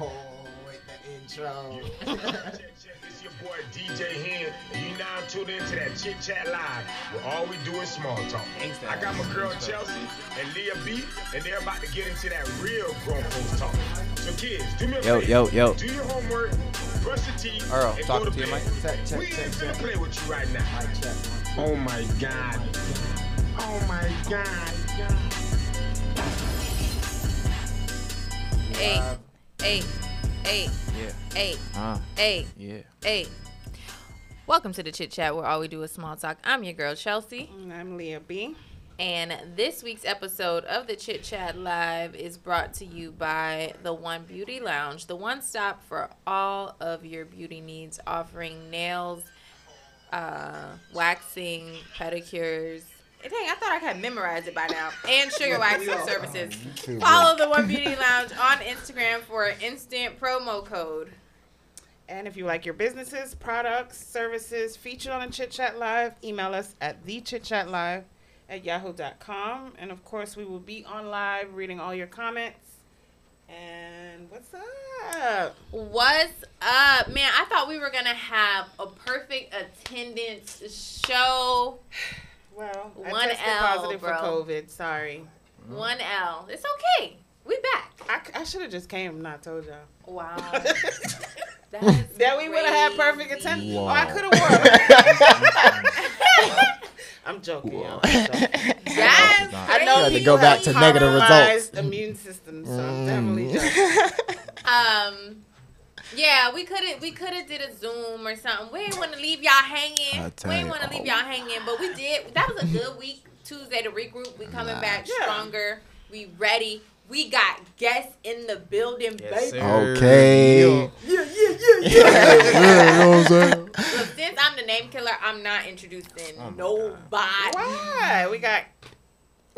Oh, wait, the intro. Check, check, It's your boy DJ Hen, and you now tuned into that Chit Chat Live, where all we do is small talk. I got my girl Chelse and Leah B, and they're about to get into that real grown folks talk. So kids, do me a Yo, favor. yo, yo. Do your homework, brush your teeth, Earl, and go to your bed. mic. Check, check, we check, ain't finna check. play with you right now. Mic check. Oh my God. Oh my God. Eight, Eight, eight, Yeah. hey, Uh, hey, yeah. hey. Welcome to the Chit Chat, where all we do is small talk. I'm your girl Chelse, And I'm Leah B. and this week's episode of the Chit Chat Live is brought to you by the One Beauty Lounge, the one stop for all of your beauty needs, offering nails, uh, waxing, pedicures. Dang, I thought I had memorized it by now. And sugar waxing services. too, Follow the One Beauty Lounge on Instagram for an instant promo code. And if you like your businesses, products, services featured on the Chit Chat Live, email us at thechitchatlive at yahoo.com. And of course, we will be on live reading all your comments. And what's up? What's up, man? I thought we were gonna have a perfect attendance show. Well, I One tested L, positive bro. for COVID. Sorry. One L. It's okay. We back. I, I should have just came and not told y'all. Wow. That is That we would have had perfect attendance. Wow. Oh, I could have won. I'm joking, y'all. I'm joking. That's I know You had to go back to negative results. Immune system, so I'm Mm. definitely joking. Um. Yeah, we couldn't. we could have did a Zoom or something. We didn't want to leave y'all hanging. We didn't want to leave oh. y'all hanging, but we did. That was a good week. Tuesday to regroup. We coming back Yeah. stronger. We ready. We got guests in the building, Yes, baby. sir. Okay. Look, since I'm the name killer, I'm not introducing Oh my nobody. Why? We got.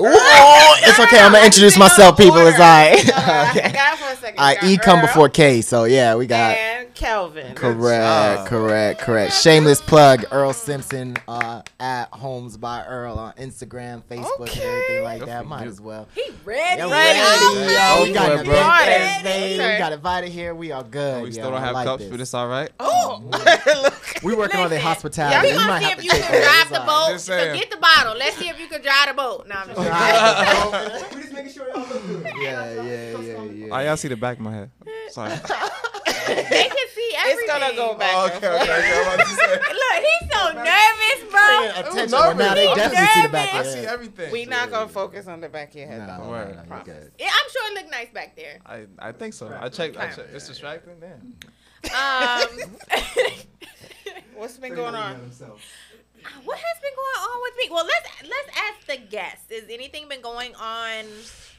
Ooh, it's okay. I'm gonna introduce myself, people. It's I alright. forgot for a second. I We E come before K, so yeah, we got And Kelvin. correct, correct, correct. Shameless plug, Earl Simpson uh, at Homes by Earl on Instagram, Facebook, and everything like that. Might as well. He ready. Yeah, ready. ready, yo. We got ahead, bro. event it. Thursday. Okay. We got invited here. We are good. We yo. still don't have like cups for this, all right? Oh, look. We working on the hospitality. Yeah, We we might see have if to you can drive the boat. So get the bottle. Let's see if you can drive the boat. No, I'm just we just making sure y'all look good. Yeah, yeah, yeah, yeah. Oh, y'all see the back of my head. Sorry. they can see everything. It's gonna go back. Oh, okay, okay, okay. I'm about to say. Look, he's so nervous, bro. Attention. nervous. Now they I'm definitely see the back I of see your head. everything. We not gonna focus on the back of your head No, though. no, Word. no, Promise. good. Yeah, I'm sure it looked nice back there. I, I think so. I checked. I checked. It's distracting. Damn. Um, What's been going on? What has been going on with me? Well, let's let's ask the guests. Has anything been going on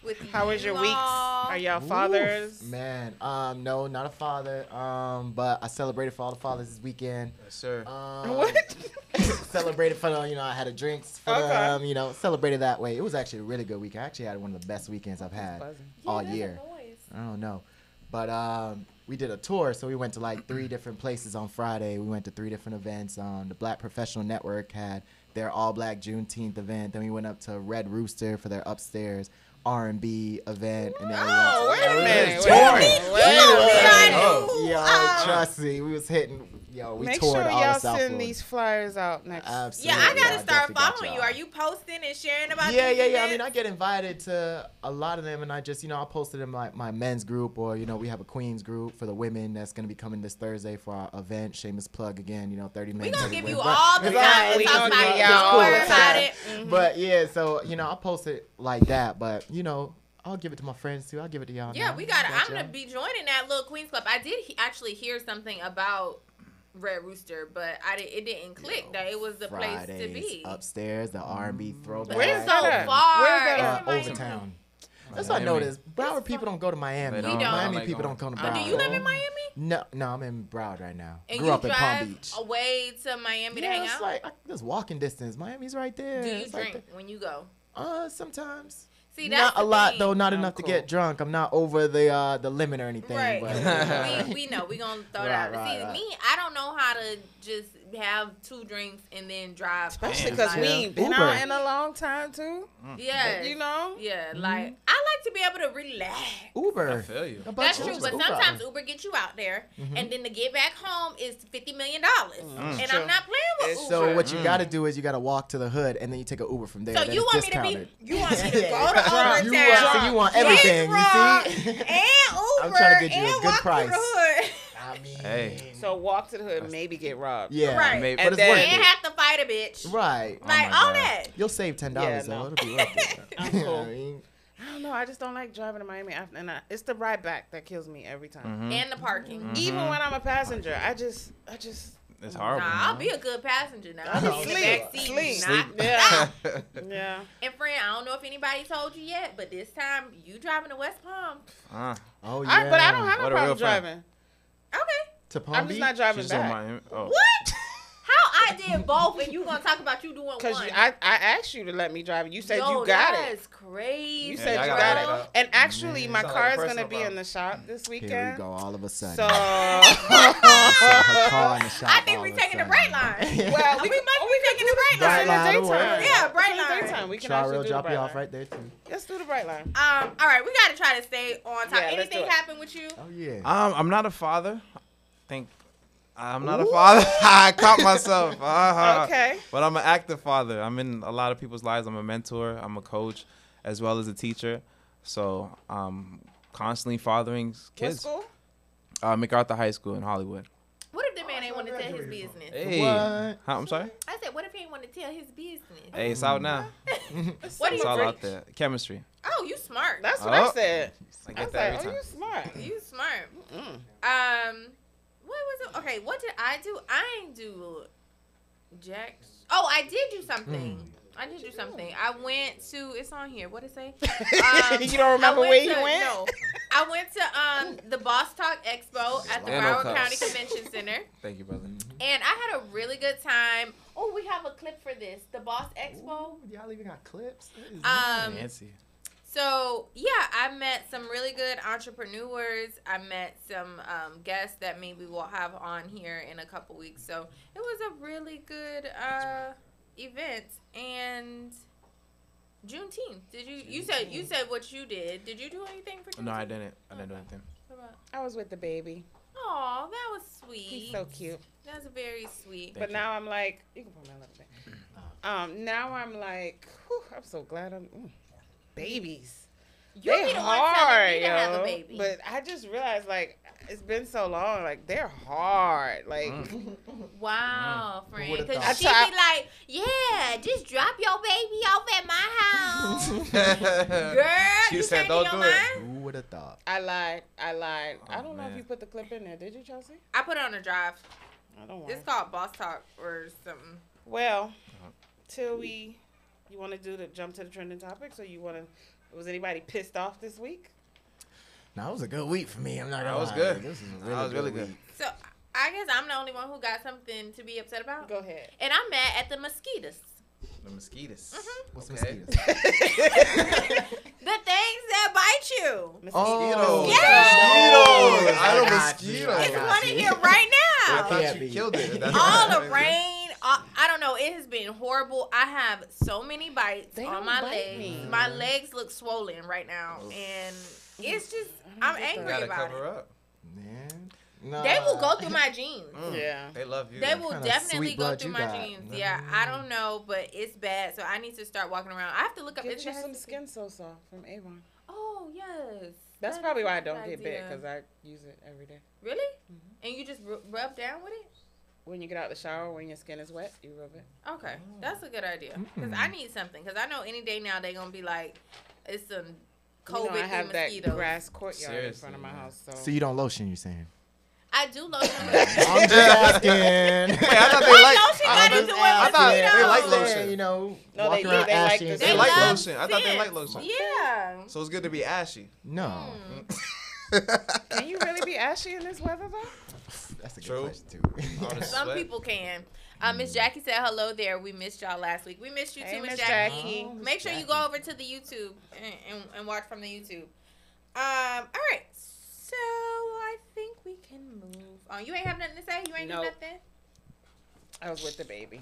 with you? How was your weeks? all? Are y'all fathers? Man, um, no, not a father. Um, but I celebrated for all the fathers this weekend. Yes, sir. Um, What? celebrated for them, you know, I had a drinks for Okay. them, you know, celebrated that way. It was actually a really good week. I actually had one of the best weekends I've had all Yeah, year. noise. I don't know. But um, we did a tour, so we went to like three different places on Friday. We went to three different events. Um, the Black Professional Network had their all black Juneteenth event. Then we went up to Red Rooster for their upstairs R&B event. And then we Oh, went wait to, a minute. we was Wait a minute. Wait a minute. Knew? Yo, trust me, we was hitting. Yo, we Make sure all y'all send Florida. these flyers out next. Absolutely. Yeah, I gotta I start definitely got following you. Are you posting and sharing about Yeah, these yeah, yeah. I mean. I get invited to a lot of them, and I just, you know, I posted in my, my men's group, or you know, we have a queens group for the women that's gonna be coming this Thursday for our event. Shameless plug again, you know, thirty minutes. We gonna give you But- all the time. alright, to we talk gonna about give it. y'all Don't all about time. it. Mhm. But yeah, so you know, I post it like that, but you know, I'll give it to my friends too. I'll give it to y'all. Yeah, now. we got. to Got I'm gonna be joining that little Queens Club. I did he- actually hear something about Red Rooster, but I did, it didn't click that it was the place to be. upstairs, the R and B throwback. Where's so that far. Where's that uh, in Miami. Overtown. That's what I Miami. noticed. Broward people don't go to Miami. They don't. Miami Like people going- don't come to Uh, Broward. do you live in Miami? No, no, I'm in Broward right now. And Grew you up in drive Palm Beach. away to Miami to yeah, hang it's out. like I, just walking distance. Miami's right there. Do you It's like drink when you go? uh, sometimes. See, that's not a lot thing. though. Not Oh, enough to get drunk. I'm not over the uh the limit or anything. Right. But, we, we know we gonna throw Right, that. out. right, See, right. me, I don't know how to just have two drinks and then drive. Especially Man, because we yeah. ain't been Uber. out in a long time too. Mm. Yeah, You know. Yeah, mm-hmm. like I like to be able to relax. Uber. I feel you. That's of true, but sometimes Uber gets you out there, mm-hmm. and then to get back home is fifty million dollars, mm. Mm. and True. I'm not playing with It's Uber. So what you got to do is you got to walk to the hood and then you take an Uber from there. So then you it's want me to discounted. be? You want me to go to You want, so you want everything, you see? and Uber, I'm trying to get you a good walk price. Through the hood, I mean, Hey. So walk to the hood, maybe get robbed. yeah, Right. Mate, And but it's then- worth and it. have to fight a bitch. right. Oh Like my all God. that. You'll save ten dollars, Yeah, so no. it'll be worth it. I'm You know I mean? I don't know. I just don't like driving to Miami, after, and I, it's the ride back that kills me every time. Mhm. And the parking. Even when I'm a passenger, I just, I just, It's horrible. Nah, I'll be a good passenger now. I'll I'll be in the sleep, back seat, sleep. not- Yeah. yeah. And friend, I don't know if anybody told you yet, but this time you driving to West Palm. Uh, Oh yeah. I, but I don't have no What a problem driving. friend. Okay. to Palm I'm just Beach? not driving she's on back. my. Oh. What? How I did both, and you gonna talk about you doing Cause one? you, I, I asked you to let me drive. and You said Yo, you got it. That's crazy. You said y'all you gotta got back it. And actually, Man. my Sound car a is gonna personal be in the shop this weekend. Here we go, all of a sudden. So, her car in the shop I think we're taking the bright line. well, we we, must be taking the bright Bright in line. the line will work. daytime. Yeah, bright line. daytime, we can Char actually will do drop you off right there too. Let's do the Brightline. Um. All right, we gotta try to stay on top. Yeah, let's do Anything happen with you? Oh yeah. Um, I'm not a father. I think I'm not a father. I caught myself. Uh-huh. Okay. But I'm an active father. I'm in a lot of people's lives. I'm a mentor. I'm a coach, as well as a teacher. So um, constantly fathering What kids. school? Uh, McArthur High School in Hollywood. What if the man ain't want to tell his business? Hey. What? Huh, I'm sorry. I said, what if he ain't want to tell his business? Hey, it's out now. What do It's you all think? out there. Chemistry. Oh, you smart. That's what I Oh. said. I I get was that like, every oh, you smart. You smart. Mm. Um, what was it? Okay, what did I do? I ain't do Jack. Oh, I did do something. I did do something. I went to. It's on here. What did it say? Um, you don't remember where to- you went? No, I went to um the Boss Talk Expo at the Broward cups. County Convention Center, Thank you, brother. and I had a really good time. Oh, we have a clip for this. The Boss Expo. Ooh, y'all even got clips. That is Um, Nancy. So yeah, I met some really good entrepreneurs. I met some um, guests that maybe we'll have on here in a couple weeks. So it was a really good uh, event. And Juneteenth, did you? You said you said what you did. Did you do anything for Juneteenth? No, I didn't. I didn't do anything. I was with the baby. Oh, that was sweet. He's so cute. That's very sweet. But now I'm like, you can put my little there. Um, now I'm like, whew, I'm so glad I'm mm, babies. You they be the hard, telling me to yo. have a baby. But I just realized like it's been so long. Like they're hard. Like mm. Wow, mm. Who friend. Because she I be like, yeah, just drop your baby off at my house. Girl, She you said, changing "Don't your do it." Who would have thought? I lied. I lied. Oh, I Oh, don't know if you put the clip in there. Did you, Chelse? I put it on the drive. I don't want. It's called Boss Talk or something. Well, uh-huh. till we, you want to do to jump to the trending topics, or you want to? Was anybody pissed off this week? No, it was a good week for me. I'm not That gonna was lie. good. This was a That really was really good. good. So I guess I'm the only one who got something to be upset about. Go ahead. And I'm mad at the mosquitoes. The mosquitoes. Mm-hmm. What's Okay. mosquitoes? The things that bite you. Oh, Yeah. Mosquitoes. I know got you. mosquitoes. I It's one in here right I now. thought you killed it. All the rain. All- I don't know. It has been horrible. I have so many bites They on my legs. me. My legs look swollen right now, and it's just I I'm angry Gotta about cover it. up. Man. Nah. They will go through my jeans. Mm. Yeah. They love you. They will definitely go through my got. jeans. Yeah, I don't know, but it's bad. So I need to start walking around. I have to look up. Get you some skin so soft from Avon. Oh yes. That's That probably why I don't get big idea. because I use it every day. Really? And you just ru- rub down with it? When you get out the shower, when your skin is wet, you rub it. Okay, that's a good idea. Because Mm. I need something. Because I know any day now they're gonna be like, it's some You COVID know, I have that mosquitoes. grass courtyard in Seriously, front of my house. So, So you don't lotion? You saying? I do lotion. I'm just asking. Wait, I thought they like. lotion I got to thought- do with I thought they mosquitoes? like lotion. You know, No, they walking do. around They like ashy the and They They like stuff. love lotion. I thought they like scents. lotion. Yeah. So it's good to be ashy. No, can you really be ashy in this weather though? That's a good True. question too. Some people can. Uh, Miss Jackie said hello there. We missed y'all last week. We missed you Hey, too, Miss Miss Jackie. Jackie. Oh, Miss Make sure you go over to the YouTube and, and, and watch from the YouTube. Um. All right. So I think we can move on. You ain't have nothing to say. You ain't Nope. do nothing. I was with the baby.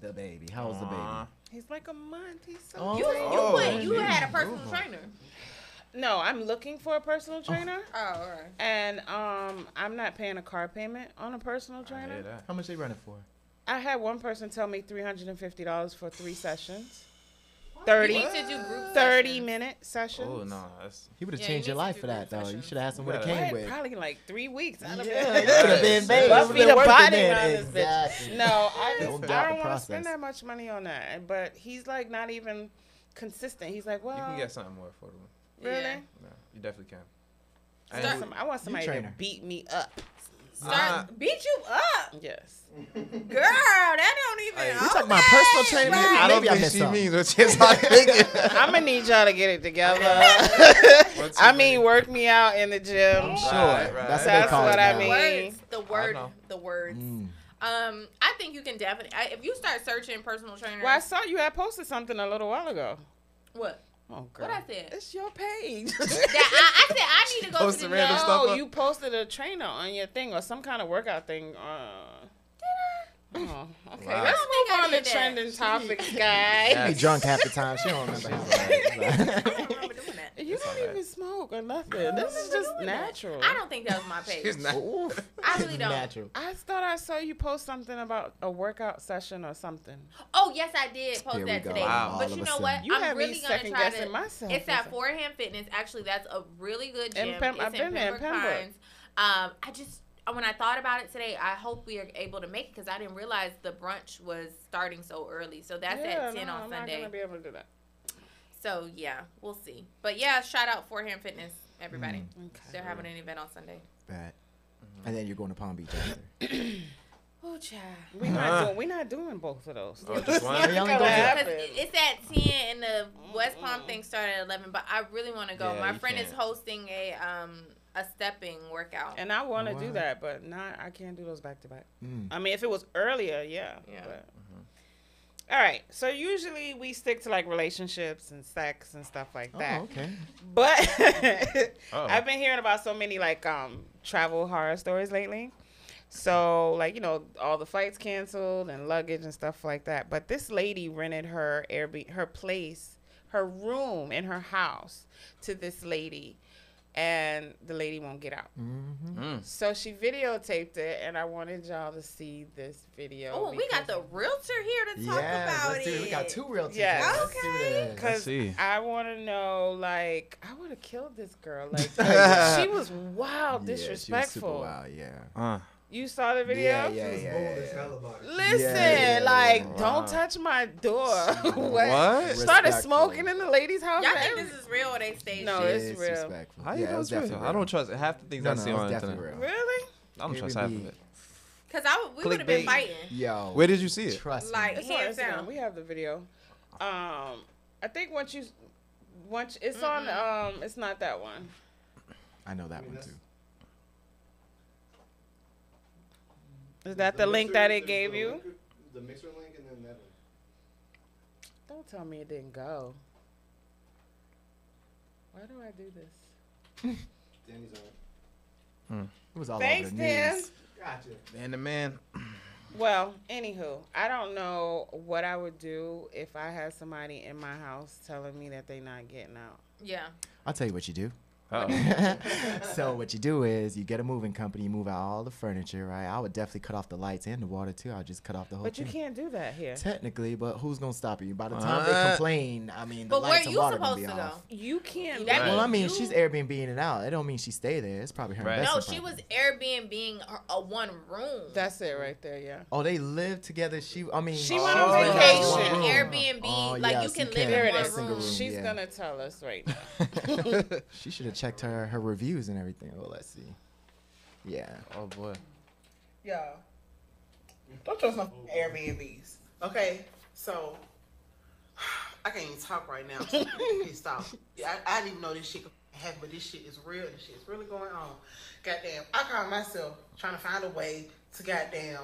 The baby. How was the baby? He's like a month. He's so Oh. You, you, Oh, went, you had a personal trainer. No, I'm looking for a personal trainer, Oh, all right. and um, I'm not paying a car payment on a personal I hear trainer. that. How much they running for? I had one person tell me three hundred and fifty dollars for three sessions, You 30, need to do group 30 sessions. minute sessions. Oh no, that's He would have Yeah, changed you your need to life do for that group though. You sessions. should have asked him what it Yeah. came with. Probably like three weeks. I'd have Yeah, been- you could have been baby. Buffy Been the working body then. on this bitch. Exactly. No, I Don't just doubt I the don't want to spend that much money on that. But he's like not even consistent. He's like, well, you can get something more affordable. Really? Yeah. Yeah, you definitely can. I And want, some, I want somebody to beat me up. Start Ah. beat you up, Yes. girl. That don't even. Hey, You talking about personal trainer? right. Maybe I don't I think missed she something. means what she's not thinking. I'm gonna need y'all to get it together. I mean, name? work me out in the gym. I'm sure. Right, right. That's what That's they call what it I mean. Words, the word, the words. Mm. Um, I think you can definitely. I, if you start searching personal trainers, Well, I saw you had posted something a little while ago. what? Oh, girl. What I said? It's your page. That I, I said I need to go Post to the the random no, stuff you posted a trainer on your thing or some kind of workout thing. Uh, oh, okay. Wow. Let's move on to trending topics, She guys. be drunk half the time. She don't remember half I don't time. remember doing that. You don't alright. even smoke or nothing. I This is just doing that. natural. I don't think that was my page. She's not. Oof. I really don't. Natural. I thought I saw you post something about a workout session or something. Oh yes, I did post that go. today. Wow. But of you know what? You I'm had really gonna try to. myself. It's at Forehand Fitness. Actually, that's a really good In gym. Pem- it's I've been in there in Pembroke Pembroke. Pines. Um, I just when I thought about it today, I hope we are able to make it because I didn't realize the brunch was starting so early. So that's yeah, at ten no, on I'm not Sunday. gonna be able to do that. So yeah, we'll see. But yeah, shout out Forehand Fitness, everybody. Mm. Okay. They're having an event on Sunday. Bad. And then you're going to Palm Beach after. Oh, child. We're not Ah. doing. We not doing both of those. Oh, just one? You only Gonna go there. happen. Because it's at 10 and the West Palm thing started at 11, but I really want to go. Yeah, My friend is can't. hosting a um a stepping workout. And I want to do that, but not. I can't do those back to back. Mm. I mean, if it was earlier, yeah. Yeah. But. All right. So usually we stick to like relationships and sex and stuff like that. Oh, okay. But Oh. I've been hearing about so many like um travel horror stories lately. So like you know all the flights canceled and luggage and stuff like that. But this lady rented her Airbnb her place, her room in her house to this lady, and the lady won't get out. Mm-hmm. Mm. So she videotaped it, and I wanted y'all to see this video. oh, we got the realtor here to talk Yeah, about let's it. it. We got two realtors. Yes. here. Let's do Okay. Because. I want to know, like, I would have killed this girl. Like, she was wild, Yeah, she was disrespectful. super wild, yeah. Uh, You saw the video? Yeah, yeah, yeah. yeah. as hell about it. Listen, Yeah, yeah, like, yeah. don't touch my door. what? What? Started smoking in the lady's house. Y'all think this is real or they staged No, it? it's real. Disrespectful. how you yeah, know it's real? definitely I don't trust. Half the things No, I no, see it was on the definitely internet. real. Really? I don't It trust half be- of it. Because I would, we would have been Clickbait. fighting. Yo. Where did you see it? Trust Like- me. It's on Hands down. We have the video. Um, I think once you, once it's on, um, it's not that one. I know that one too. Is that the, link mixer- that it gave the you? link- The mixer link and then that one. Don't tell me it didn't go. Why do I do this? Danny's on it. Hmm. It was all Thanks, over the Dan. news. Gotcha. Man to man. Well, anywho, I don't know what I would do if I had somebody in my house telling me that they're not getting out. Yeah. I'll tell you what you do. So what you do is you get a moving company, you move out all the furniture, right? I would definitely cut off the lights and the water too. I'll just cut off the whole thing. But you thing. can't do that here. Technically, but who's gonna stop you? By the time they Uh, complain, I mean, the But where lights and you water gonna supposed be to go? off. You can't. That leave. Well, I mean, you- she's Airbnb it out. It don't mean she stay there. It's probably her Right. No, investment she was. Airbnb a, a one room. That's it right there. Yeah. Oh, they live together. She, I mean, She oh, went on vacation. Airbnb, Oh, like, you yes, can live can't in There have it one a room. She's yeah. gonna tell us right now. she should have checked her her reviews and everything. Well, let's see. Yeah. Oh boy. Y'all, don't trust no Airbnbs. Okay, so I can't even talk right now. I'm pissed off. I, I didn't even know this shit could happen, but this shit is real. This shit is really going on. Goddamn, I call myself trying to find a way to goddamn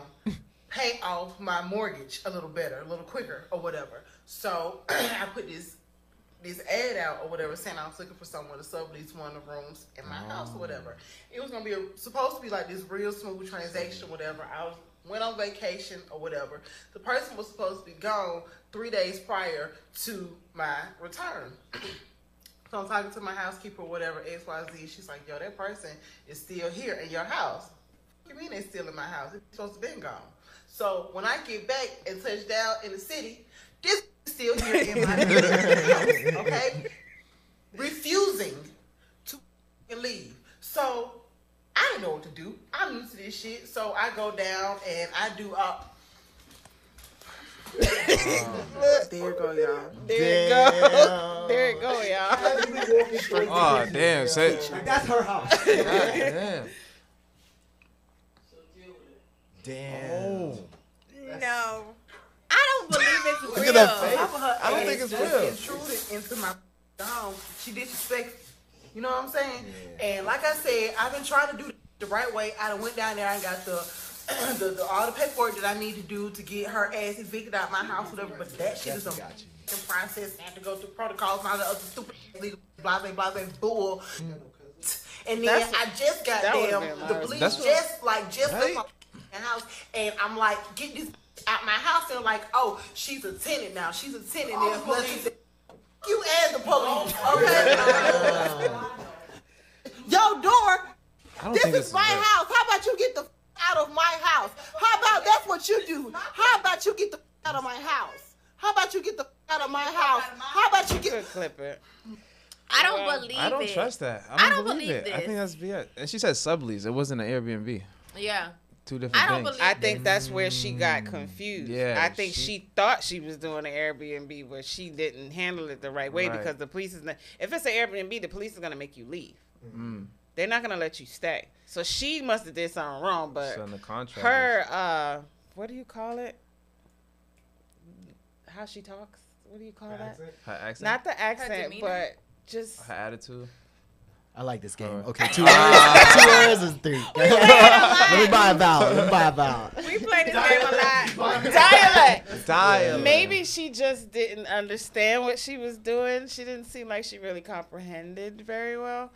pay off my mortgage a little better, a little quicker, or whatever. So I put this this ad out or whatever saying I was looking for someone to sublease one of the rooms in my house or oh. whatever. It was gonna be a, supposed to be like this real smooth transaction, whatever. I was went on vacation or whatever. The person was supposed to be gone three days prior to my return. So I'm talking to my housekeeper, whatever, XYZ. She's like, yo, that person is still here in your house. What do you mean they still in my house? It's supposed to been gone. So when I get back and touch down in the city, this is still here in my house. Okay? Refusing to leave. So I didn't know what to do. I'm used to this shit. So I go down and I do up. there you go, y'all. There you go. There you go, y'all. Oh damn, say, That's her house. damn. Damn. Oh. No. I don't believe it's real. Look at that face. I don't think it's just real. Intruded into my home. She disrespected. You know what I'm saying? And like I said, I've been trying to do the right way. I done went down there and got the, the, the all the paperwork that I need to do to get her ass evicted out my house, whatever. But that shit is a Got process. I have to go through protocols and all the other stupid legal blah blah blah blah bull. And then That's- I just got that would've damn the mine. police That's what- just like just Right. left my house, and I'm like, get this out my house. And like, oh, she's a tenant now. She's a tenant. Oh, There's nothing. You and the police, oh, okay? Yo, door. This think is my real. house. How about you get the f- out of my house? How about that's what you do? How about you get the f- out of my house? How about you get the f- out of my house? How about you get Good clip it. I don't believe it. I don't it. trust that. I I don't, don't believe, believe it. I think that's BS. And she said sublease. It wasn't an Airbnb. Yeah. Two different I don't things. believe I think that's where she got confused. Yeah, I think she- she, thought she was doing an Airbnb, but she didn't handle it the right way Right. because the police is not. If it's an Airbnb, the police is gonna make you leave. Mm. They're not gonna let you stay. So she must have did something wrong. But So in the contract. her, uh, what do you call it? How she talks? What do you call that? her accent. Not the accent, but just her attitude. I like this game. Alright. Okay, two words. two words is three. Let me buy a vowel. Let me buy a vowel. we play this game a lot. Dialect. Dialect. Maybe she just didn't understand what she was doing. She didn't seem like she really comprehended very well.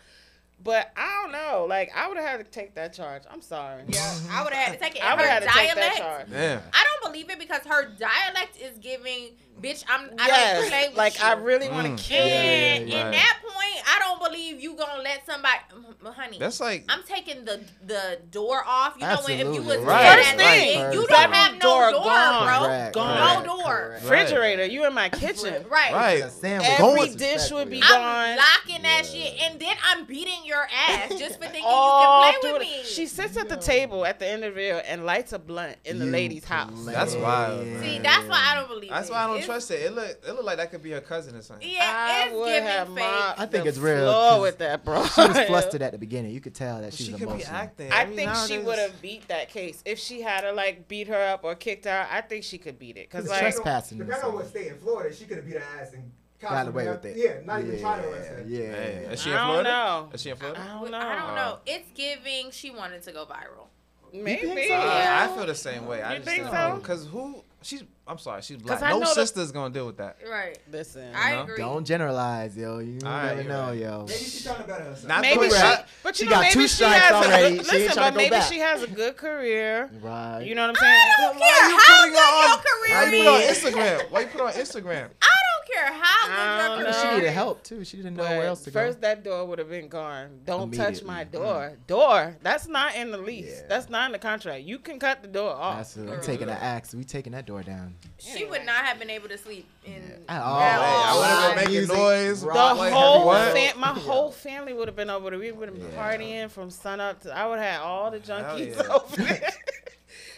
But I don't know. Like I would have had to take that charge. I'm sorry. Yeah. I would have had to take it. I would have had to take that charge. Damn. I don't believe it because her dialect is giving, bitch. I'm. I yes. don't play with like you. I really want Mm. to kill And you. yeah, in right. that point, I don't believe you gonna let somebody, Mm, honey. That's like. I'm taking the the door off. You know when if you Absolutely. was Right. First thing, night, you don't thing. have no Door door, gone. bro. Correct, Gone. No door. correct. Refrigerator, you in my kitchen. Right. Right. A. Every Going dish would be respectfully. I'm gone. locking that shit, and then I'm beating your ass just for thinking All you can play through with me. She sits at the table at the end of the video and lights a blunt in the You lady's house. play. That's wild, man. See, that's why I don't believe That's it. why I don't It's- trust it. It look. It look like that could be her cousin or something. Yeah, I it's would giving have fake. mopped I think the it's real, floor 'cause with that, bro. She was flustered at the beginning. You could tell that she She was could be emotional. I acting. I mean, think she would have beat that case if she had to like beat her up or kicked her. out, I think she could beat it because It's like trespassing or Depending on what something. state in Florida, she could have beat her ass and Got away with it. Yeah, not even trying to arrest her. Yeah. Hey, is she I in don't Florida? know. Is she in Florida? I don't know. I don't know. It's giving. She wanted to go viral. Maybe. so? Uh, I feel the same way. I You just think don't so? know. Cause who? She's. I'm sorry. She's black. 'Cause I No know the- sister's gonna deal with that. Right. Listen. I know? agree. Don't generalize, yo. You All right, never you're know, right. yo. Maybe she's trying to better herself. Not Maybe she, but you She know, got maybe two she strikes has already. a She good, ain't listen, tryna but go maybe back. she has a good career. Right. You know what I'm saying? I don't Why care you how putting her on- your career Why is. you put it on Instagram? Why you put it on Instagram? I don't care how I good don't your. She needed help too. She didn't know But where else to go. first, go. that door would have been gone. Don't touch my Immediately. door. Door. That's not in the lease. Yeah. That's not in the contract. You can cut the door off. That's I'm taking the axe. We taking that door down. She would not have been able to sleep in. At all. At Hey, I all. would have been making music, noise. the like whole fam- my whole family would have been over there. We would have been Yeah. partying from sun up to. I would have had all the junkies yeah. over there.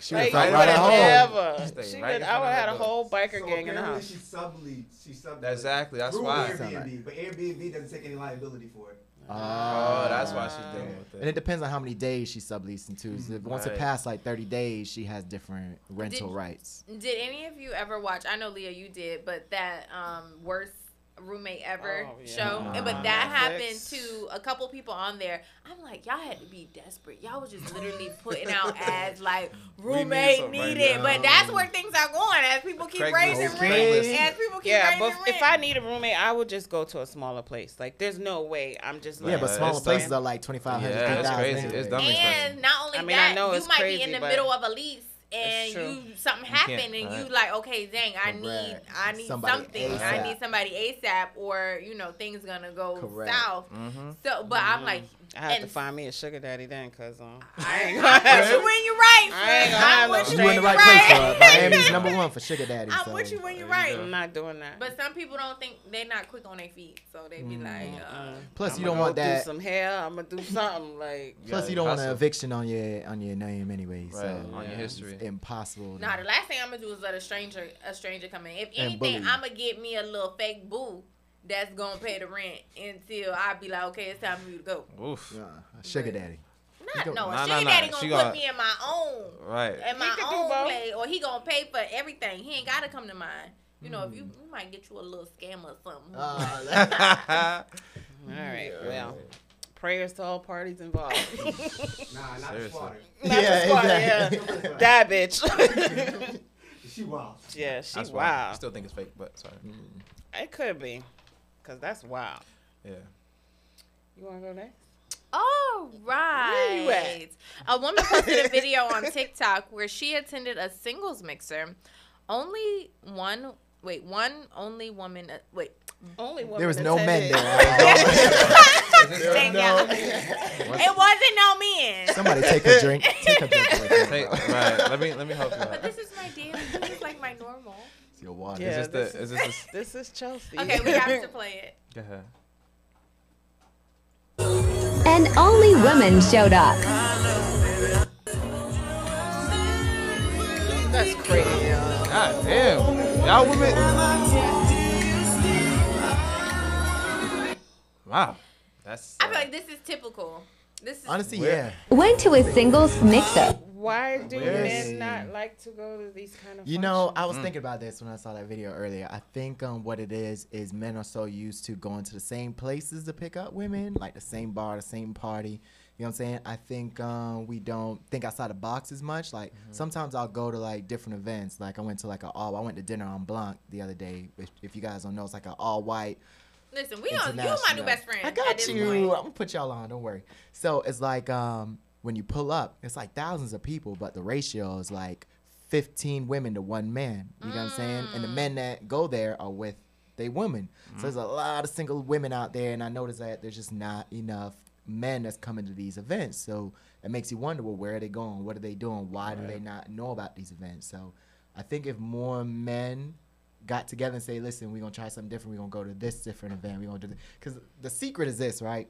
She like, would you have right at right at home. never. Stay She right would, I would have had a whole biker So gang in the house. She subleads. She subleads. Exactly. That's through why. Airbnb, but Airbnb doesn't take any liability for it. Oh, that's why she's dealing with And it. it depends on how many days she's subleasing to. So if once it Right. past like 30 days, she has different rental Did- rights. Did any of you ever watch? I know Leah, you did, but that um worst roommate ever Oh, yeah. show, Uh, but that happened to a couple people on there. I'm like, y'all had to be desperate. Y'all was just literally putting out ads like roommate something right needed, now. but that's where things are going as people keep Craigslist. raising Okay. rent. As people keep Yeah, raising but rent. if I need a roommate, I would just go to a smaller place. Like, there's no way I'm just. Yeah, but smaller places dumb. are like 2500 Yeah, it's crazy. It's dumb and not only I mean, that, I know you it's might be in the but middle of a lease and you something You happened and you like, okay, dang, I need I need Somebody something. I need somebody ASAP or, you know, things gonna go Correct. south. Mm-hmm. So but I'm like I have to find me a sugar daddy then, cause um, I ain't gonna with have you when you're right. I ain't gonna I'm have no with You in the right when place you're for it. right. Miami's number one for sugar daddy. I'm so. with you when you're right. I'm not doing that. But some people don't think they're not quick on their feet, so they be like, uh, Mm. Plus, I'ma you don't go want do that. some hair. I'm gonna do something like. Plus, Yeah, you don't want an eviction on your on your name anyway. Right, So on your it's history. impossible. Nah, the last thing I'm gonna do is let a stranger a stranger come in. If anything. I'm gonna get me a little fake boo that's gonna pay the rent until I be like, okay, it's time for you to go. Oof. A sugar daddy. Not no, Nah, sugar nah, nah. daddy gonna She put gonna- me in my own Right. in my He could do own both. place, or he gonna pay for everything. He ain't gotta come to mine. You know, if you, Mm. you might get you a little scam or something. Uh, All right. Well, prayers to all parties involved. Nah, not the Seriously. squatter. Not the squatter, exactly. yeah. that bitch. She wild. yeah, she That's wild. I wild. still think it's fake, but sorry. It could be, cause that's wild. Yeah. You wanna go next? All right. you at? A woman posted a video on TikTok where she attended a singles mixer. Only one, wait, one only woman, uh, wait. Only one. there was no men there. Dang no. It wasn't no men. Somebody take a drink. Take a drink. Take, right. Let me let me help you But this is my daily. This is like my normal. It's your water. Yeah. Is this the? Is this the? This is Chelse. Okay, we have to play it. Go ahead. And only women showed up. That's crazy. y'all. God damn. Y'all women. Wow. That's. I feel uh, like this is typical. This is Honestly, Where- yeah. Went to a singles mix-up. Why do Yes. men not like to go to these kind of? You know, I functions? was thinking about this when I saw that video earlier. I think um, what it is is men are so used to going to the same places to pick up women, like the same bar, the same party. You know what I'm saying? I think um, we don't think outside the box as much. Like sometimes I'll go to like different events. Like I went to like a all. I went to Diner en Blanc the other day. If, if you guys don't know, it's like an all white listen. We don't. You my new best friend. I got you. point. I'm gonna put y'all on. Don't worry. So it's like um, when you pull up, it's like thousands of people, but the ratio is like 15 women to one man. You know what I'm saying? And the men that go there are with they women. So there's a mm. lot of single women out there, and I noticed that there's just not enough men that's coming to these events. So it makes you wonder, well, where are they going? What are they doing? Why do they not know about these events? So I think if more men got together and say, listen, we're gonna try something different. We're gonna go to this different event. We're gonna do this. Because the secret is this, right?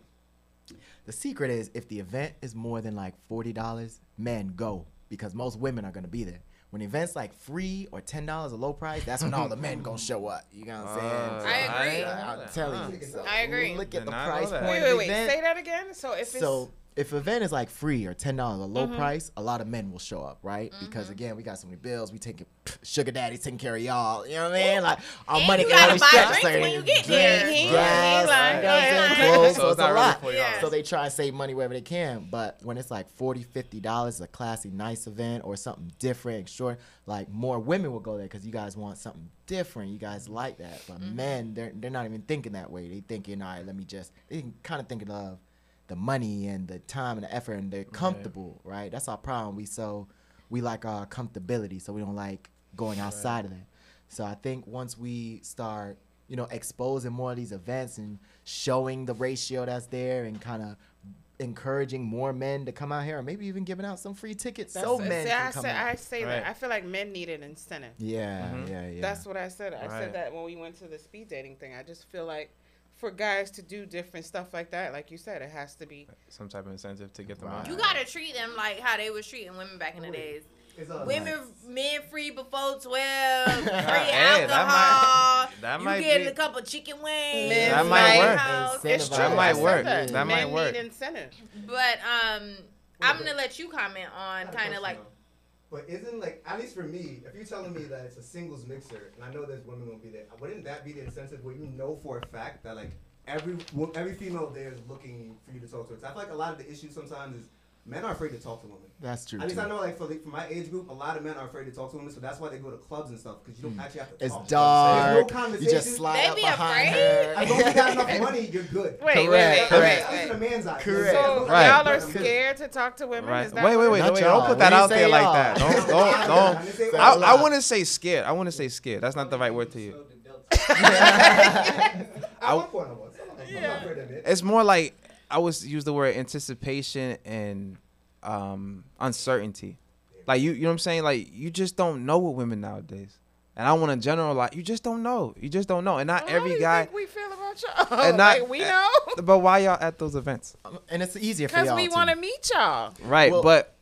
The secret is if the event is more than like forty dollars, men go because most women are gonna be there. When event's like free or ten dollars, a low price, that's when all the men gonna show up. You know what I'm Uh, saying? I agree. I'm telling you. So I agree. Look Did at the not price point. Wait, wait, wait. event. Say that again. So if it's So if event is like free or ten dollars, a low price, a lot of men will show up, right? Mm-hmm. Because again, we got so many bills. We taking sugar daddy's taking care of y'all. You know what I mean? Like our And money you can gotta only buy drinks certain when you get there. drinks, He- he gas, lying. you know what I'm Yeah. saying? clothes, So so it's it's a not really Yeah. So they try and save money wherever they can. But when it's like 40 50 dollars, a classy, nice event or something different, short, like more women will go there because you guys want something different. You guys like that. But Mm-hmm. men, they're they're not even thinking that way. They thinking, all right, let me just. They kind of thinking of the money and the time and the effort, and they're comfortable, right? That's our problem. We so we like our comfortability, so we don't like going outside of that. So I think once we start, you know, exposing more of these events and showing the ratio that's there and kind of encouraging more men to come out here, or maybe even giving out some free tickets that's, so men see, can I come say, out. I say Right. that. I feel like men need an incentive. yeah, Mhm. yeah, yeah. That's what I said. I Right. said that when we went to the speed dating thing. I just feel like for guys to do different stuff like that, like you said, it has to be. Some type of incentive to get them Right. out. You gotta treat them like how they was treating women back in the days. It's Women, men free before twelve, free Hey, that alcohol. might- that you might get be- a couple chicken wings. Men's That might work. House. It's It's That true. might work. That, That might work. Incentive. But um, I'm gonna let you comment on kind of like But isn't like at least for me, if you're telling me that it's a singles mixer, and I know there's women gonna be there, wouldn't that be the incentive where you know for a fact that like every every female there is looking for you to talk to? I feel like a lot of the issues sometimes is men are afraid to talk to women. That's true. At least too. I know, like for, the, for my age group, a lot of men are afraid to talk to women, so that's why they go to clubs and stuff because you don't actually have to. Hmm. It's talk. dark. There's no you just conversation. slide They up be behind afraid? her. As long as you got enough money, you're good. Wait, Correct, wait, wait, correct. wait, At least in wait. man's eye. Correct. So Right. y'all are scared to talk to women? Right. Is that Wait, wait, wait, wait. y'all. Don't put that out there like that. Don't, don't, I don't. say I, all I that. wouldn't say scared. I want to say scared. That's not the right word to use. At one point I was. I'm not afraid of it. It's more like I would use the word anticipation and um, uncertainty. Like you, you know what I'm saying? Like you just don't know with women nowadays. And I want to generalize. You just don't know. You just don't know. And not How do every you guy. think we feel about y'all? And not- like, we know But why y'all at those events? and it's easier for because y'all we want to meet y'all. Right. Well- but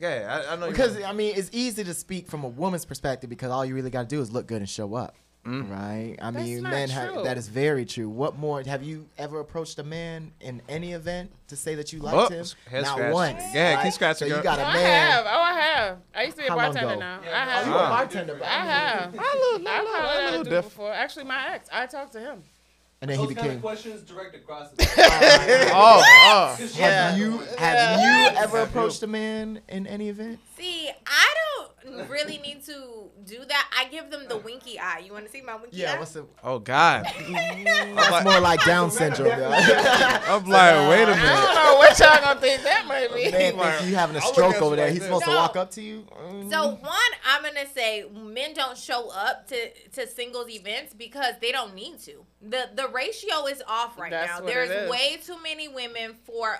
yeah, I, I know. Because wanna- I mean, it's easy to speak from a woman's perspective because all you really got to do is look good and show up, right? I That's mean, not men have that is very true. What more have you ever approached a man in any event to say that you liked Oh, him? head Not scratch. once. Yeah, keep right? scratching, So you got Oh, a I man. have. Oh, I have. I used to be a How long bartender now. Yeah, I oh, have. you a Ah. bartender, but I have. a little, I've little, had little that dude before. Actually, my ex. I talked to him. And then he Those kind of became. questions direct across the Oh, oh. Have you have you ever approached a man in any event? See, I don't really need to do that. I give them the winky eye. You want to see my winky eye? Yeah, what's the? Oh God. That's more like Down syndrome. though. I'm like, wait a minute. don't know what y'all gonna think that might be. Man, think you having a I'll look stroke over there. like He's this. supposed to walk up to you. So one, I'm gonna say men don't show up to to singles events because they don't need to. the The ratio is off right That's now. what There's is. way too many women for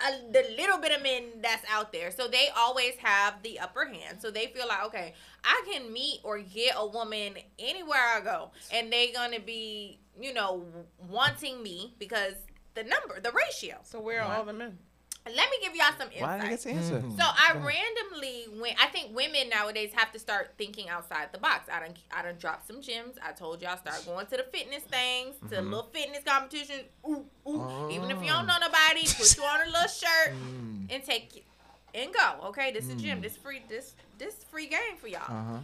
a, the little bit of men that's out there. So they always have the upper hand. So they feel like, okay, I can meet or get a woman anywhere I go, and they're gonna be, you know, wanting me because the number, the ratio. So where are all the men? Let me give y'all some insight. Why did I get to answer? Mhm. So I randomly went. I think women nowadays have to start thinking outside the box. I done, I done dropped some gyms. I told y'all start going to the fitness things, to Mm-hmm. little fitness competitions. Ooh, ooh. Even if you Oh. don't know nobody, put you on a little shirt Mm. and take it and go. Okay, this is gym. This free. This this free game for y'all. Uh huh.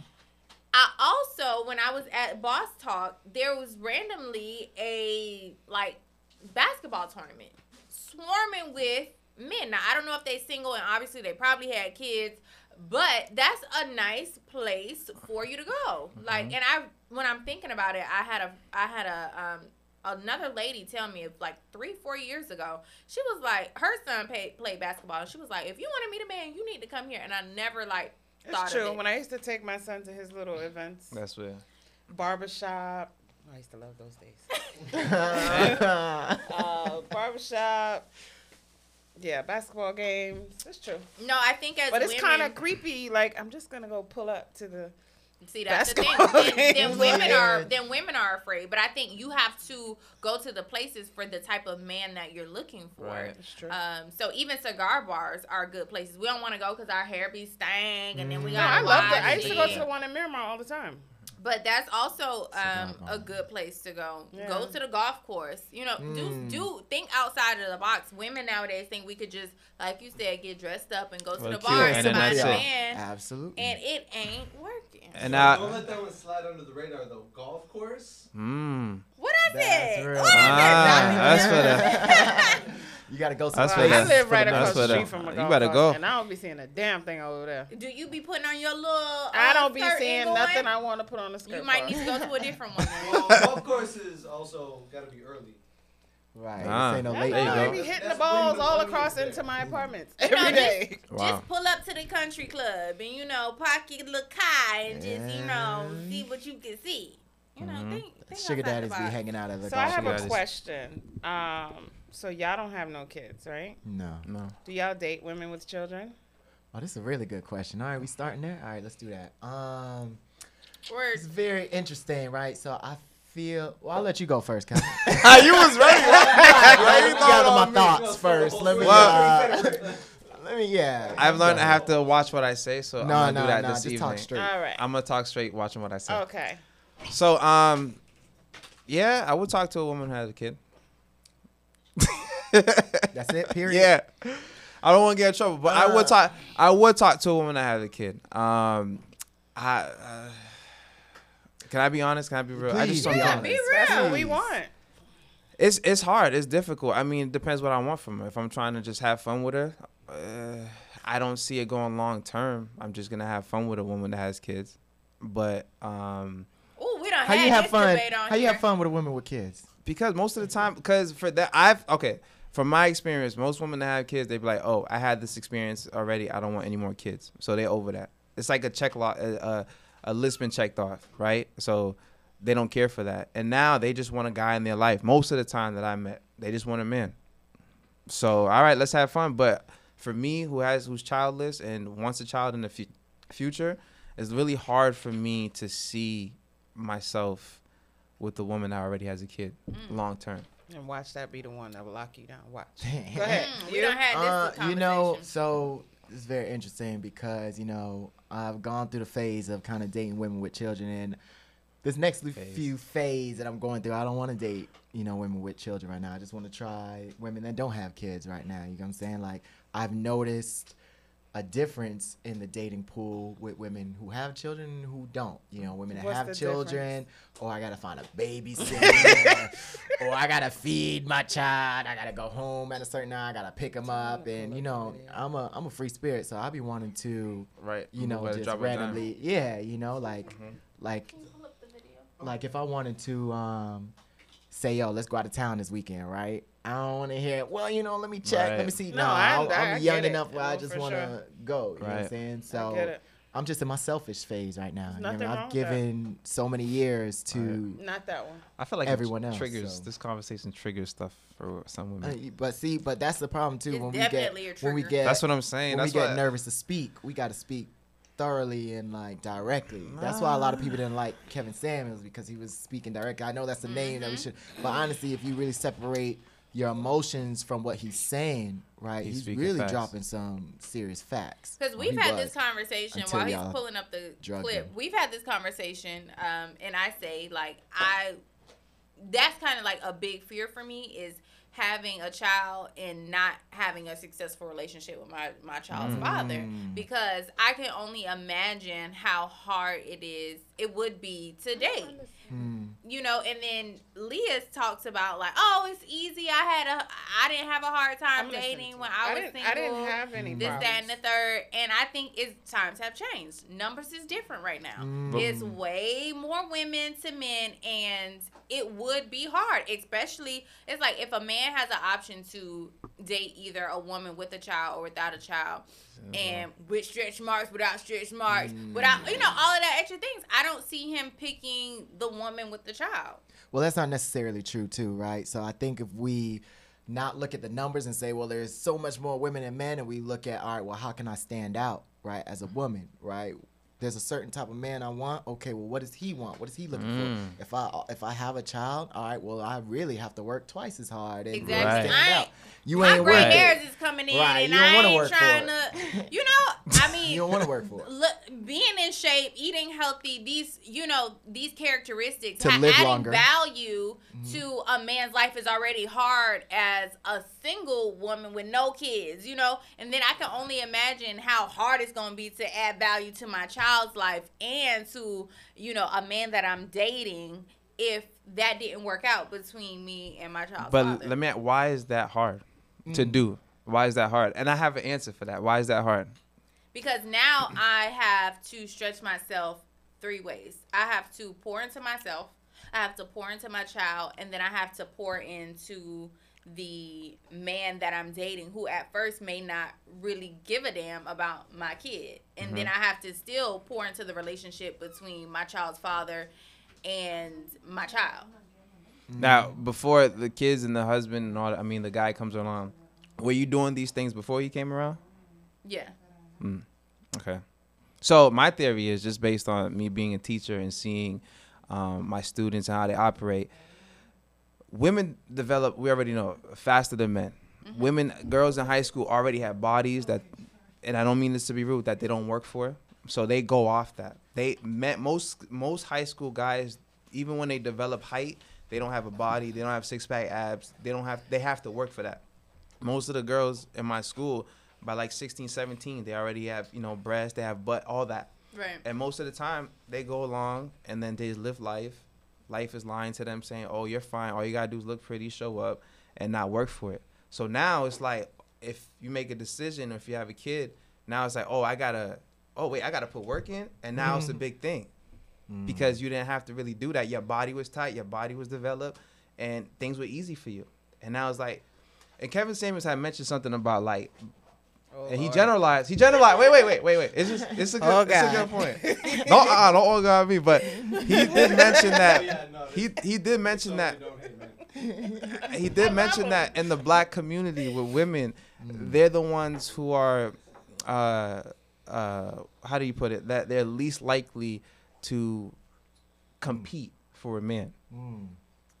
I also, when I was at Boss Talk, there was randomly a like basketball tournament swarming with men. Now I don't know if they single, and obviously they probably had kids, but that's a nice place for you to go. Like, and I when I'm thinking about it, I had a I had a um another lady tell me like three four years ago she was like her son played played basketball and she was like if you want to meet a man you need to come here and i never like thought It's of true. it. When I used to take my son to his little events, That's where. barbershop. I used to love those days. uh, barbershop. Yeah, basketball games. That's true. No, I think as But it's kind of creepy. Like I'm just gonna go pull up to the. see that's the thing. basketball Then, then women are then women are afraid. But I think you have to go to the places for the type of man that you're looking for. Right. That's true. Um, so even cigar bars are good places. We don't want to go because our hair be stank, and then we no. I love it. I used to go to the one in Miramar all the time. But that's also um, a good place to go. Yeah. Go to the golf course. You know, Mm. do do think outside of the box. Women nowadays think we could just, like you said, get dressed up and go to Well, the bar and and then find a man, Absolutely. and it ain't working. And i Don't let that one slide under the radar though. Golf course. mmm. What I That's said? real. What I Ah, said? that's for the. you gotta go That's someplace. I live for right across the street from a golf you golf better course, go. and I don't be seeing a damn thing over there. Do you be putting on your little? Uh, I don't be seeing nothing I want to put on the skirt. You might bar. need to go to a different one. then. Well, golf courses also got to be early. Right. Ah, this ain't no late There you go. I night. be That's- hitting the balls the all across is there. into my apartments You know, every just- Wow. Just pull up to the country club and you know pocket a little car and just you know see what you can see. You know, Mhm. think, think Sugar outside daddies be hanging out at the So I have a question. Um, so y'all don't have no kids, right? No. No. Do y'all date women with children? Oh, this is a really good question. All right, we starting there. All right, let's do that. Um, Word. it's very interesting, right? So I feel. Well, I'll let you go first, Kevin. you was ready. Let me gather my No, thoughts so- first. Let me. Uh, let me. Yeah. I've learned I have to watch what I say, so I'm gonna no, do that no. this Just evening. talk straight. All right. I'm gonna talk straight, watching what I say. Okay. So, um, yeah, I would talk to a woman who has a kid. That's it. Period. Yeah. I don't want to get in trouble, but I Uh. would talk. I would talk to a woman that has a kid. Um, I. Uh, can I be honest? Can I be real? I Please just don't be. Be real. That's what we want. It's it's hard. It's difficult. I mean, it depends what I want from her. If I'm trying to just have fun with her, uh, I don't see it going long term. I'm just gonna have fun with a woman that has kids. But um, Ooh, we don't How have you have this fun? debate on How you have fun with a woman with kids? because most of the time, because for that, I've okay. From my experience, most women that have kids, they be like, "Oh, I had this experience already. I don't want any more kids." So they over that. It's like a check log, a, a, a list been checked off, right? So they don't care for that, and now they just want a guy in their life. Most of the time that I met, they just want a man. So all right, let's have fun. But for me, who has who's childless and wants a child in the fu- future, it's really hard for me to see myself with the woman that already has a kid mm. long term. And watch that be the one that will lock you down. Watch. Go ahead. Mm, we You? don't have this Uh, you know, so it's very interesting because you know I've gone through the phase of kind of dating women with children, and this next Phase. few phase that I'm going through, I don't want to date you know women with children right now. I just want to try women that don't have kids right now. You know what I'm saying? Like I've noticed a difference in the dating pool with women who have children and who don't. You know, women that What's have the children, or I gotta find a babysitter, or I gotta feed my child. I gotta go home at a certain hour. I gotta pick him up, and you know, I'm a I'm a free spirit, so I be wanting to, Right. you know, just drop randomly, yeah, you know, like like like if I wanted to um say, yo, let's go out of town this weekend, right? I don't want to hear, well, you know, let me check, let me see. No, No, I- I'm, I- I I'm young get it. enough where I Oh, just want to sure. go. You know what I'm Right. saying? So. I'm just in my selfish phase right now. You know I mean? nothing wrong I've with that. given so many years to, Not that one. I feel like Everyone else, triggers so. this conversation triggers stuff for some uh, women. but see, but that's the problem too. It's when we get definitely when we get That's what I'm saying. when That's we get why nervous to speak, we got to speak thoroughly and like directly. That's why a lot of people didn't like Kevin Samuels because he was speaking directly. I know that's the name that we Mm-hmm. should, but honestly, if you really separate your emotions from what he's saying, right, He's he's, really facts. dropping some serious facts. Because we've had this conversation while he's pulling up the clip. him. We've had this conversation, um, and I say like I, that's kind of like a big fear for me is having a child and not having a successful relationship with my my child's father Mm. because I can only imagine how hard it is it would be to date Hmm. you know, and then Leah talks about like, oh, it's easy. I had a, I didn't have a hard time I'm dating when. I, I was single. I didn't have any this, that, and the third. And I think it's times have changed. Numbers is different right now. Mm. It's way more women to men, and it would be hard, especially. It's like if a man has an option to date either a woman with a child or without a child. Mm-hmm. And with stretch marks, without stretch marks, mm. without you know all of that extra things, I don't see him picking the woman with the child. Well, that's not necessarily true too, right? So I think if we not look at the numbers and say, well, there's so much more women than men, and we look at, all right, well, how can I stand out, right, as a woman, right? There's a certain type of man I want. Okay, well, what does he want? What is he looking Mm. for? If I if I have a child, all right, well, I really have to work twice as hard and really Exactly. stand I out. ain't- You my ain't gray worth hairs is coming in, Right, and you don't I wanna ain't work for trying it. to. You know, I mean, You don't want to work for it. look, being in shape, eating healthy, these you know these characteristics, To live adding longer. value Mm-hmm. to a man's life is already hard as a single woman with no kids, you know. And then I can only imagine how hard it's gonna be to add value to my child's life and to you know a man that I'm dating if that didn't work out between me and my child. But father. let me. ask, Why is that hard to mm. do? Why is that hard? And I have an answer for that. Why is that hard? because now I have to stretch myself three ways. I have to pour into myself, I have to pour into my child, and then I have to pour into the man that I'm dating who at first may not really give a damn about my kid. And then mm-hmm. I have to still pour into the relationship between my child's father and my child. Mm-hmm. Now, before the kids and the husband and all that, I mean, the guy comes along. Were you doing these things before he came around? Yeah. Mm, okay. So my theory is just based on me being a teacher and seeing um, my students and how they operate. Women develop, we already know, faster than men. Mm-hmm. Women, girls in high school already have bodies that, and I don't mean this to be rude, that they don't work for. So they go off that. They met most most high school guys, even when they develop height, they don't have a body, they don't have six pack abs, they don't have they have to work for that. Most of the girls in my school, by like 16, 17, they already have you know breasts, they have butt, all that. Right. And most of the time, they go along and then they live life. Life is lying to them, saying, "Oh, you're fine. All you gotta do is look pretty, show up, and not work for it." So now it's like, if you make a decision, or if you have a kid, now it's like, "Oh, I gotta, oh wait, I gotta put work in," and now it's a mm. big thing mm. because you didn't have to really do that. Your body was tight, your body was developed, and things were easy for you. And now it's like, and Kevin Samuels had mentioned something about like, and he generalized. He generalized. Wait, wait, wait, wait, wait. It's just, it's a good, Oh, it's a good point. No, uh, don't all God me, but he did mention that. Yeah, no, He he did mention that hate, he did mention that in the black community with women, they're the ones who are, uh, uh, how do you put it? That they're least likely to compete for a man.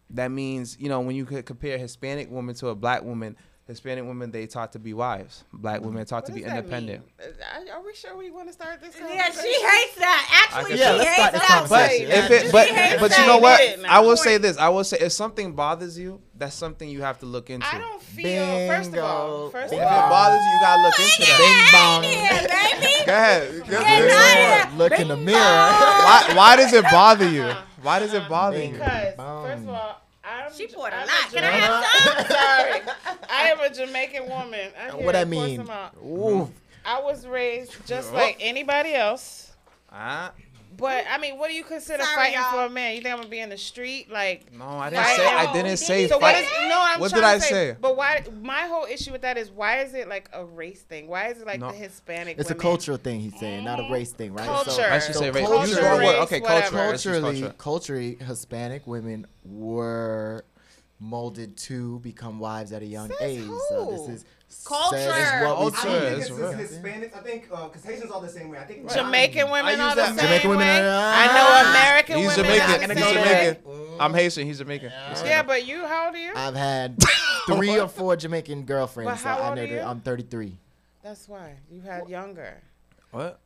That means you know when you could compare a Hispanic woman to a black woman. Hispanic women they taught to be wives. Black women taught What to be independent. mean? Are- Are we sure we want to start this? Yeah, she hates that. I Actually, can she Yeah, let's hates start this that. But if it, but hates but you know what? It. I will say this. I will say if something bothers you, that's something you have to look into. I don't feel. First of all, Bingo. first If it bothers you, you gotta look into that. Bing bong. Baby. Go ahead. Go Get ahead. out of here. Look in the mirror. Why, why does it bother you? Why does it bother you? because first of all, I'm. She poured a I'm lot. Can I have some? Sorry, I am a Jamaican woman. I What that pour mean? some out. Ooh. I was raised just Oh. like anybody else. Ah, But I mean, what do you consider Sorry, fighting y'all. for a man? You think I'm gonna be in the street like? no, I didn't Right. say. I didn't say So what fight. is no? I'm What trying did I to say, say? But why? My whole issue with that is why is it like a race thing? Why is it like No. the Hispanic? It's a women? cultural thing he's saying, not a race thing, right? Culture. So, I should So say race. culture, Use the wrong word. race, Okay, whatever. culture. Let's use culturally, culture. culturally, Hispanic women were molded to become wives at a young Says age. So who? this is Culture. says what we Culture. I think it's it's real. just Hispanics. I think uh, because Haitians all the same way. I think Jamaican women I are the same Jamaican women way. are- I know ah. American He's women. Jamaican. are gonna the He's go same there. Jamaican. I'm Haitian. He's Jamaican. Yeah, but you, how old are you? I've had three or four Jamaican But girlfriends. So how I old know are that you? I'm 33. That's why you had younger. What?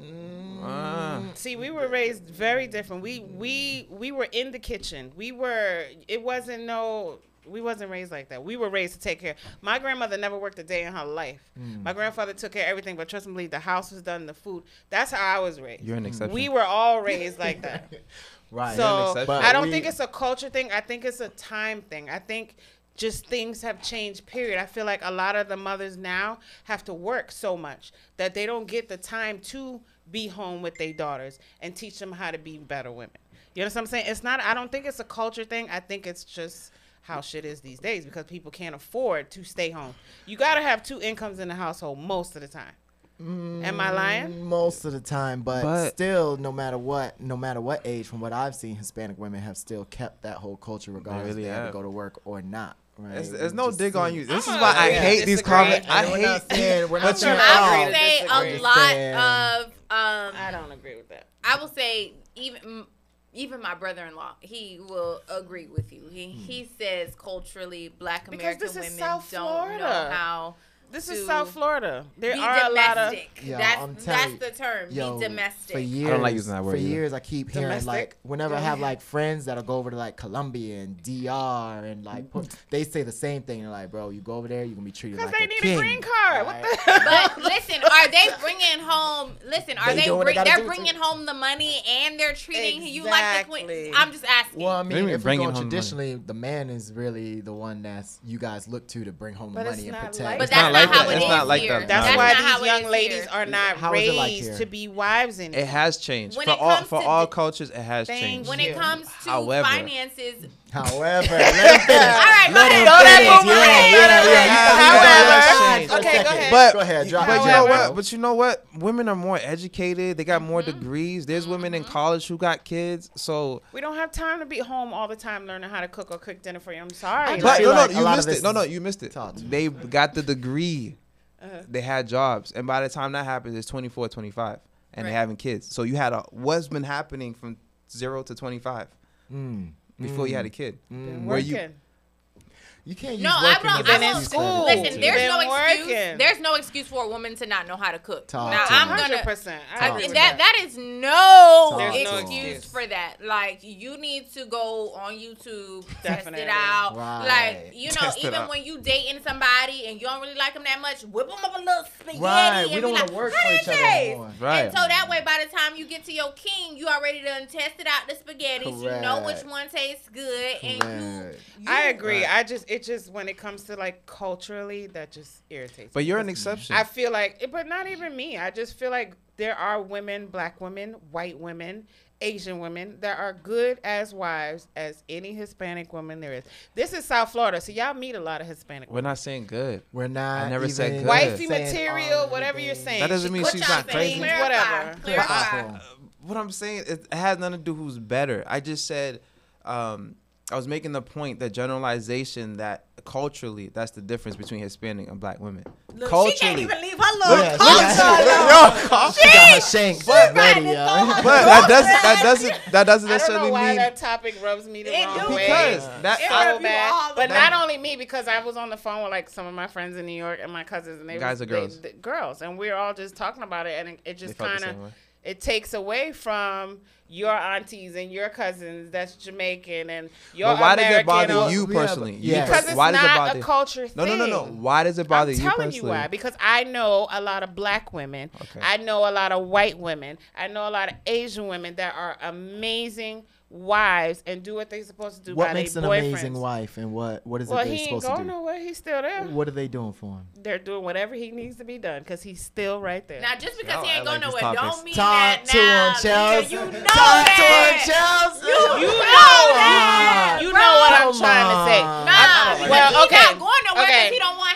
Mm, ah. See, we were raised very different. We we we were in the kitchen. We were. It wasn't no. We wasn't raised like that. We were raised to take care. My grandmother never worked a day in her life. Hmm. My grandfather took care of everything, but trust me, believe the house was done, the food. That's how I was raised. You're an exception. We were all raised like that. Right. So I don't we- think it's a culture thing. I think it's a time thing. I think just things have changed. Period. I feel like a lot of the mothers now have to work so much that they don't get the time to be home with their daughters and teach them how to be better women. You know what I'm saying? It's not. I don't think it's a culture thing. I think it's just how shit is these days because people can't afford to stay home. You gotta have two incomes in the household most of the time. Am I lying? most of the time, but, But- still, no matter what, no matter what age, from what I've seen, Hispanic women have still kept that whole culture, regardless really if they have to go to work or not. Right? There's, We there's no dig on you. This I'm is why I gonna hate these comments. I And we're not hate. saying we're not but saying you're I all. would say disagree. a lot of um I don't agree with that. I will say even mm, even my brother-in-law, he will agree with you. He he says culturally, Black American women don't Florida. know how This to is South Florida. There be are a lot of domestic. Yo, that's I'm telling that's you, the term. Yo, be domestic. For years, I don't like using that word For either. years, I keep hearing like whenever I have like friends that'll go over to like Colombia and DR and like Mm-hmm. they say the same thing. They're like, bro, you go over there, you're gonna be treated because like they a need king. a green card. What the hell? But listen, are they bringing home? Listen, are They they? doing what they bring, gotta they're do, too. bringing home the money and they're treating you like the queen. I'm just asking. Well, I mean, if we're bringing going home money? traditionally, the man is really the one that's you guys look to to bring home But the money and protect. like but that's not not, like how that. it It's is not like here. that. That's No. why these young ladies here. are not How is it like raised to be wives anymore. It has changed When for all for all cultures. It has changed. when it comes to However- finances, However, let him finish. all right, go Let ahead. him Throw that Yeah, yeah, yeah. However- Okay, go ahead. But Go ahead, drop but you know what? But you know what? Women are more educated. They got more Mm-hmm. degrees. There's women in college who got kids. So, We don't have time to be home all the time learning how to cook or cook dinner for you. I'm sorry. but no, no, like you missed it. No, no, you missed it. They got the degree. Uh-huh. They had jobs, and by the time that happens, it's 24, 25, and Right. they having kids. So you had a what's been happening from zero to 25 Mm. Before you had a mm. kid. Been Where you working. You can't use No, I working don't. as I an won't. excuse for everything. Listen, too. there's no excuse. working. There's no excuse for a woman to not know how to cook. Talk now to I'm me. gonna. 100%. I I, agree that that. that is no There's no excuse excuse. for that. Like you need to go on YouTube, test it out. Right. Like you know, Test even when you dating somebody and you don't really like them that much, whip them up a little spaghetti. Right, and we be don't like, wanna work "How for that each other taste?" anymore. Right. And so that way, by the time you get to your king, you already done tested out the spaghetti. You know which one tastes good, and you. You I agree. Right. I just it just when it comes to like culturally, that just irritates. Me. But me you're an exception. I feel like, but not even me. I just feel like there are women, black women, white women, Asian women that are good as wives as any Hispanic woman there is. This is South Florida, so y'all meet a lot of Hispanic. We're not saying good. We're not. I never said good. Wifey material, whatever you're saying. That doesn't She mean cooks she's not crazy. things, whatever. Clarify. Awful. What I'm saying, it has nothing to do who's better. I just said, um, I was making the point that generalization that culturally, that's the difference between Hispanic and black women. Look, culturally, she can't even leave her little Yeah, culture. yeah. She got her shanks ready, yo. but that doesn't that doesn't that doesn't I don't necessarily know why mean that topic rubs me the It wrong do. way. because that It so rub bad. all the But way. not only me, because I was on the phone with like some of my friends in New York and my cousins, and they Guys was, or girls? They, the girls, and we are all just talking about it, and it, it just They felt the kind of same way. It takes away from your aunties and your cousins that's Jamaican and your But why does it bother or- you personally? You yeah. Because it's why does it not bother a culture No, thing. no, no, no. no. Why does it bother you personally? I'm you telling personally? you why. Because I know a lot of black women. Okay. I know a lot of white women. I know a lot of Asian women that are amazing wives and do what they're supposed to do What by makes an boyfriends. amazing wife, and what what is Well, it they're supposed he ain't supposed to going nowhere. He's still there. What are they doing for him? They're doing whatever he needs to be done because he's still right there. Now, just because Y'all he ain't act going nowhere, topics. don't mean Talk that to now. him, Chelse. You know Talk that. to him, Chelse. You, You know, know that. You know what I'm trying to say. Nah, because well, he okay. not going nowhere because Okay. he don't want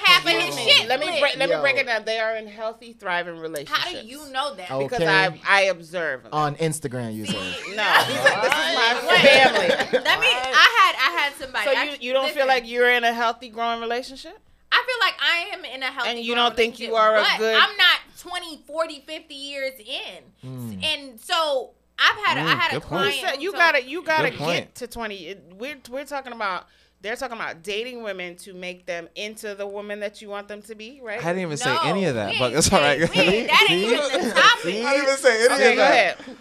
Let me split. break, let me break it down. They are in healthy, thriving relationships. How do you know that? Because Okay. I I observe them. On Instagram, you said. no, these this is my family. Let me. I had I had somebody. So you, you don't feel like you're in a healthy, growing relationship? I feel like I am in a healthy And you don't think you are a but good- I'm not 20, 40, 50 years in, Mm. and so I've had a, I Mm, had a good point. client. You said you who gotta you gotta get to twenty. We're we're talking about they're talking about dating women to make them into the woman that you want them to be, right? I didn't even say any of that, we but ain't it's all right. say- That ain't even the topic. I didn't even say any okay, of go that. ahead.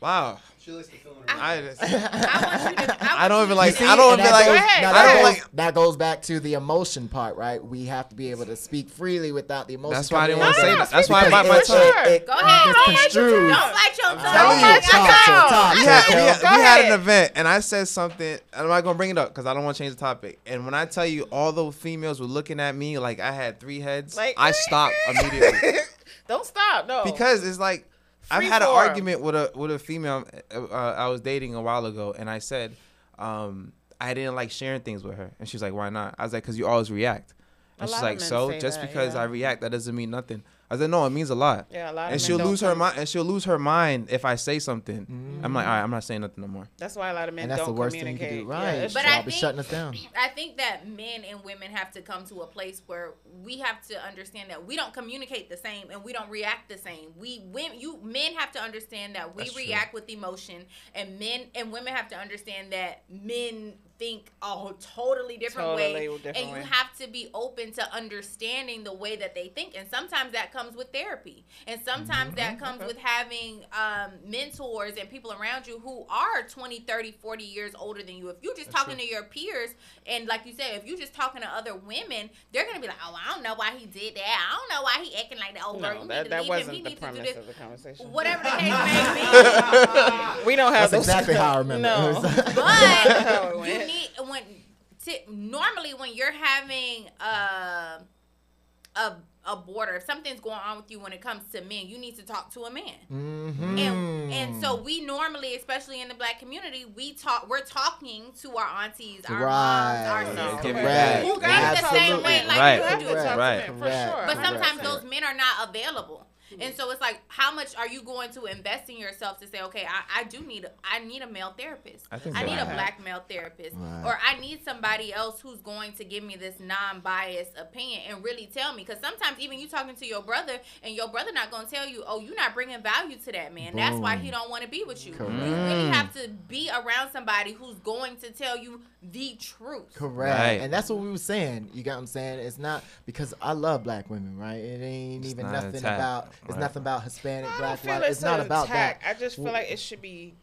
Wow. She likes to film I, just, I want you to. I don't even like. to- I don't and even that like. goes, ahead, now I that, don't goes, like. that goes back to the emotion part, right? We have to be able to speak freely without the emotion. That's why I didn't want to say no, that. That's why I for bite my yourself. tongue. Sure. It, Go ahead. Don't bite construed. Don't bite your tongue. telling you. Talk to Talk. we had, we, him. had, Go we had ahead. an event and I said something and I'm not gonna bring it up because I don't want to change the topic. And when I tell you all those females were looking at me like I had three heads, Like- I stopped immediately Don't stop. No. because it's like I've had an argument with a with a female uh, I was dating a while ago and I said um, I didn't like sharing things with her and she's like why not? I was like because you always react. A And she's like, so just that, because yeah. I react, that doesn't mean nothing. I said, no, it means a lot. Yeah, a lot And men she'll lose her mind. And she'll lose her mind if I say something. I'm like, all right, I'm not saying nothing no more. That's why a lot of men And that's the don't worst thing you communicate. can do. Right. it's But Y'all I be think- shutting us down. I think that men and women have to come to a place where we have to understand that we don't communicate the same and we don't react the same. We women, you men have to understand that we That's true. react with emotion, and men and women have to understand that men think a totally different Totally way, different and you way. have to be open to understanding the way that they think. And sometimes that comes with therapy, and sometimes Mm-hmm. that comes with having um, mentors and people around you who are 20, 30, 40 years older than you. If you're just talking to your peers, and like you said, if you're just talking to other women, they're gonna be like, "Oh, I don't know why he did that. I don't know why he acting like that. Oh, girl, No, you that, need to that leave him. He wasn't the to do premise this." of the conversation. Whatever the case may be. we don't have That's those. exactly how I remember. No. But you went. Need when t- normally when you're having a a a border, if something's going on with you when it comes to men, you need to talk to a man. Mhm. And and so we normally, especially in the black community, we talk. We're talking to our aunties, our moms, our sisters. Give Correct. You Think gotta the same way like Right. you You have do. to talk to Right. men, for Correct. sure. But sometimes Correct. those men are not available. And mm-hmm. so it's like, how much are you going to invest in yourself to say, okay, I, I do need a, I need a male therapist. I I need a Right. black male therapist, Right. or I need somebody else who's going to give me this non-biased opinion and really tell me. Because sometimes even you talking to your brother, and your brother not going to tell you, oh, you're not bringing value to that man. That's why he don't want to be with you. Correct. You really have to be around somebody who's going to tell you the truth. Correct. Right. And that's what we were saying. You got what I'm saying? It's not because I love black women, right? It ain't It's even not nothing about it's Right. nothing about Hispanic, I black, white. it's, It's not about attack. that. I just feel like it should be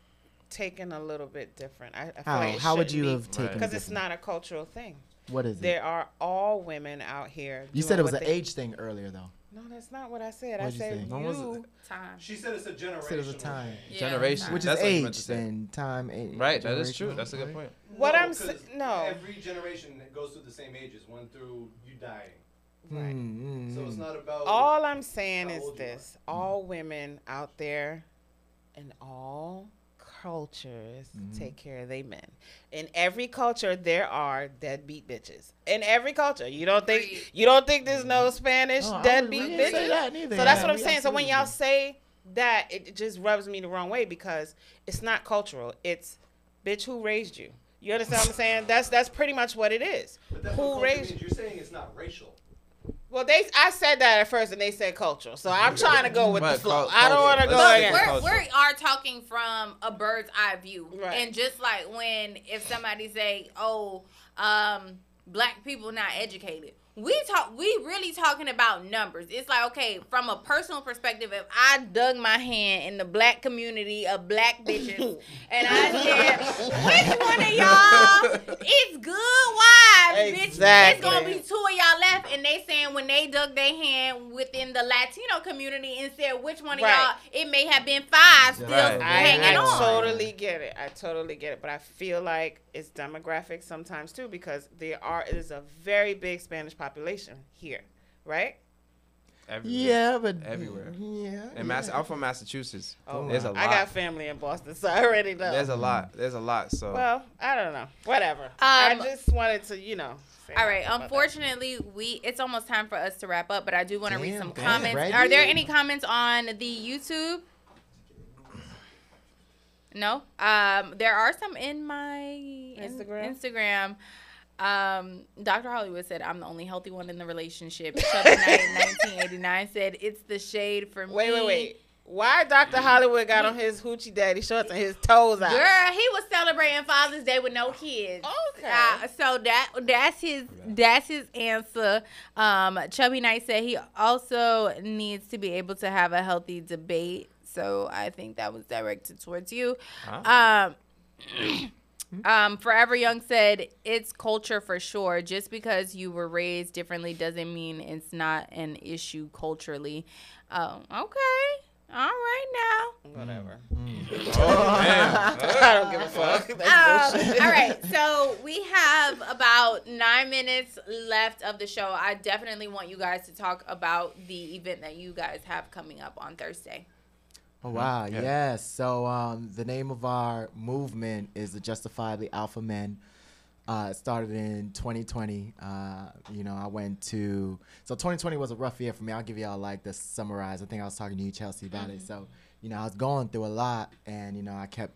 taken a little bit different. I, I feel How? like it How would you be, have taken it Because it's not a cultural thing. What is it? There are all women out here. You said it was an they- age thing earlier though. No, that's not what I said. I What'd you said say? you. No, was it? Time. She said it's a generation. Said it was a time. Yeah, Generation. time. Which is That's what you meant age to say. then time. a- Right, that is true. That's a good point. What I'm sa- no. Every generation goes through the same ages, one through you dying. Right. Mm, mm, So it's mm. not about All I'm saying how is old you are. this: all women out there, in all cultures, Mm-hmm. take care of their men. In every culture, there are deadbeat bitches. In every culture, you don't think you don't think there's no Spanish No, deadbeat wouldn't bitches. that. So that's Yeah, what I'm we saying. So when y'all say that, it just rubs me the wrong way because it's not cultural. It's bitch who raised you. You understand what I'm saying? That's that's pretty much what it is. But that's Who what raised you? You're saying it's not racial. Well, they I said that at first, and they said cultural. So I'm trying to go with But the flow. cul- I don't want to culture. go Let's But again. we're, we are talking from a bird's eye view, Right. and just like when if somebody say, "Oh, um, black people not educated," we talk. We really talking about numbers. It's like okay, from a personal perspective, if I dug my hand in the black community of black bitches, and I said, "Which one of y'all is good wives, bitch?" It's gonna be two of y'all left, and they saying when they dug their hand within the Latino community and said which one of Right. y'all, it may have been five still Right. I, hanging I on. totally get it. I totally get it. But I feel like it's demographic sometimes too because there are it is a very big Spanish population here, right? Everywhere. Yeah, but Everywhere. Yeah. And Mass, yeah. I'm from Massachusetts. Oh, there's a lot. I got family in Boston, so I already know. There's a lot. There's a lot. So well, I don't know. Whatever. I Um, just wanted to, you know. All right. about that. Unfortunately, we it's almost time for us to wrap up, but I do want to read some damn, comments. Reggie. Are there any comments on the YouTube? No. Um, there are some in my in- Instagram? Instagram. Um, Dr. Hollywood said I'm the only healthy one in the relationship. Chubby Knight 1989 said it's the shade for me. Wait, wait, wait. Why Dr. Hollywood got on his hoochie daddy shorts and his toes out? Girl, he was celebrating Father's Day with no kids. Okay. Uh, so that that's his that's his answer. Um, Chubby Knight said he also needs to be able to have a healthy debate. So I think that was directed towards you. Um, um, Forever Young said it's culture for sure. Just because you were raised differently doesn't mean it's not an issue culturally. Um, okay. All right now. Whatever. Oh, I don't give a fuck. That's Um, bullshit. all right, so we have about nine minutes left of the show. I definitely want you guys to talk about the event that you guys have coming up on Thursday. Oh wow, Yeah. yes. So um, the name of our movement is the Justifiably Alpha Men. Uh, it started in 2020. Uh, you know, I went to so 2020 was a rough year for me. I'll give y'all like the summarize. I think I was talking to you, Chelse, about it. So you know, I was going through a lot, and you know, I kept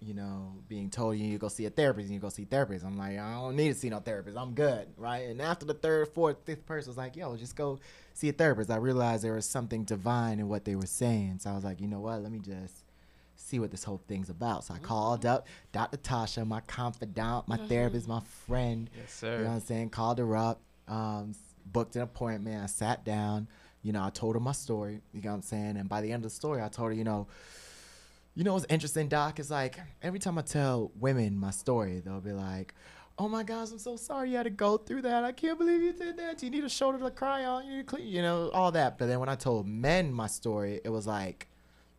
you know being told you need to go see a therapist. And you go see therapists. I'm like, I don't need to see no therapist. I'm good, right? And after the third, fourth, fifth person was like, yo, just go see a therapist. I realized there was something divine in what they were saying. So I was like, you know what? Let me just see what this whole thing's about. So I called up Dr. Tasha, my confidant, my therapist, my friend. Yes, sir. You know what I'm saying? Called her up, um, booked an appointment. I sat down. You know, I told her my story. You know what I'm saying? And by the end of the story, I told her, you know, you know what's interesting, Doc? Is like every time I tell women my story, they'll be like, "Oh my gosh, I'm so sorry you had to go through that. I can't believe you did that. You need a shoulder to cry on. You need to clean, you know, all that." But then when I told men my story, it was like,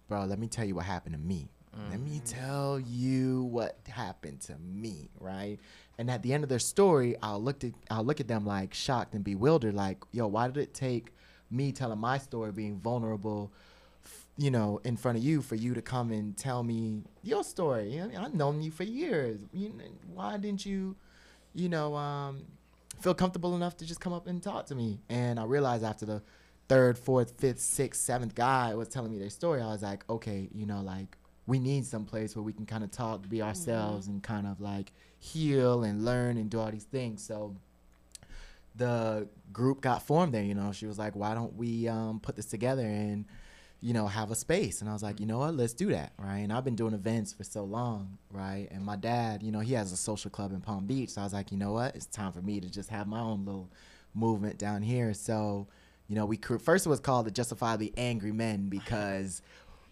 "Bro, let me tell you what happened to me. Let me mm. tell you what happened to me, right?" And at the end of their story, I'll look at I'll look at them like shocked and bewildered, like, "Yo, why did it take me telling my story, being vulnerable?" you know, in front of you for you to come and tell me your story. I mean, I've known you for years. You why didn't you, you know, um, feel comfortable enough to just come up and talk to me? And I realized after the third, fourth, fifth, sixth, seventh guy was telling me their story, I was like, okay, you know, like we need some place where we can kind of talk, be ourselves, and kind of like heal and learn and do all these things. So the group got formed there. You know, she was like, why don't we um, put this together and you know have a space? And I was like, you know what, let's do that, right? And I've been doing events for so long, right? And my dad, you know, he has a social club in Palm Beach, so I was like, you know what, it's time for me to just have my own little movement down here. So you know, we cr- first it was called the Justifiably Angry Men because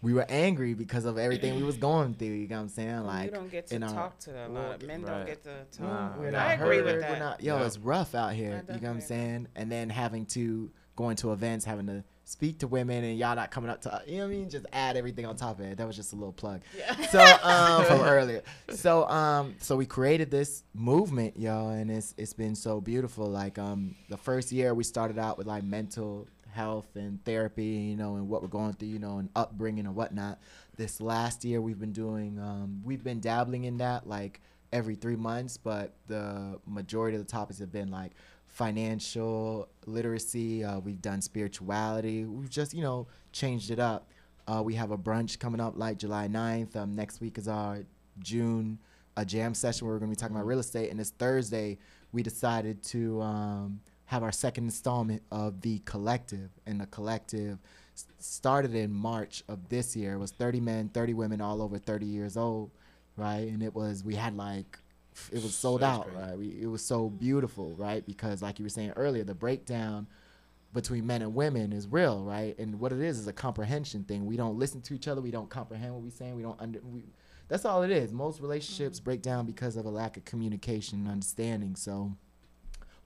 we were angry because of everything we was going through. You know what I'm saying? Like you don't get to in our- talk to a lot of men. Don't get to no, talk. we're I not agree heard, with we're that. not- yo, Yeah. it's rough out here. You know what I'm saying? And then having to go into events, having to speak to women, and y'all not coming up to you know what I mean? Just add everything on top of it. That was just a little plug. yeah. So um, from earlier. So um, so we created this movement, yo, and it's it's been so beautiful. Like um, the first year we started out with like mental health and therapy, you know, and what we're going through, you know, and upbringing and whatnot. This last year we've been doing, um, we've been dabbling in that like every three months, but the majority of the topics have been like financial literacy. Uh, we've done spirituality. We've just, you know, changed it up. Uh, we have a brunch coming up like July 9th. Um, next week is our June a jam session where we're going to be talking about real estate. And this Thursday, we decided to um, have our second installment of the collective. And the collective started in March of this year. It was 30 men, 30 women, all over 30 years old, right? And it was we had like it was sold That's out, crazy. right? We, it was so beautiful, right? Because like you were saying earlier, the breakdown between men and women is real, right? And what it is is a comprehension thing. We don't listen to each other. We don't comprehend what we're saying. We don't under. We, that's all it is. Most relationships mm-hmm. break down because of a lack of communication and understanding. So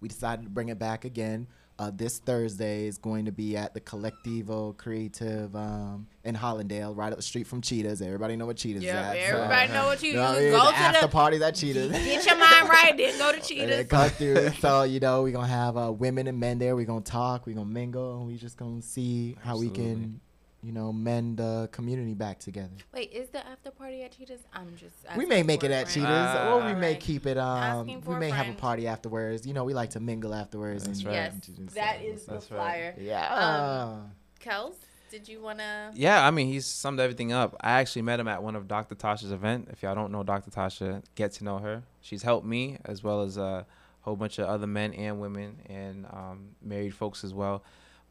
we decided to bring it back again. Uh, this Thursday is going to be at the Collectivo Creative um, in Hallandale, right up the street from Cheetahs. Everybody know what Cheetahs Yep, is at. everybody know what you know do. I mean? Go The to after the- parties at Cheetahs. Get your mind right, then go to Cheetahs. then come through. so you know we're gonna have uh, women and men there. We're gonna talk. We're gonna mingle, and we just gonna see how we can, you know, mend the community back together. Wait, is the after party at Cheetahs? I'm just. we may make for it at friend. Cheetahs, Ah. or we may Alright. keep it. Um, we for a may have a party afterwards. You know, we like to mingle afterwards. That's and right. Yes, Cheetahs, that so- is the That's right. flyer. Yeah. Kels, did you wanna? Yeah, I mean, he's summed everything up. I actually met him at one of Dr. Tasha's event. If y'all don't know Dr. Tasha, get to know her. She's helped me as well as a whole bunch of other men and women and um, married folks as well.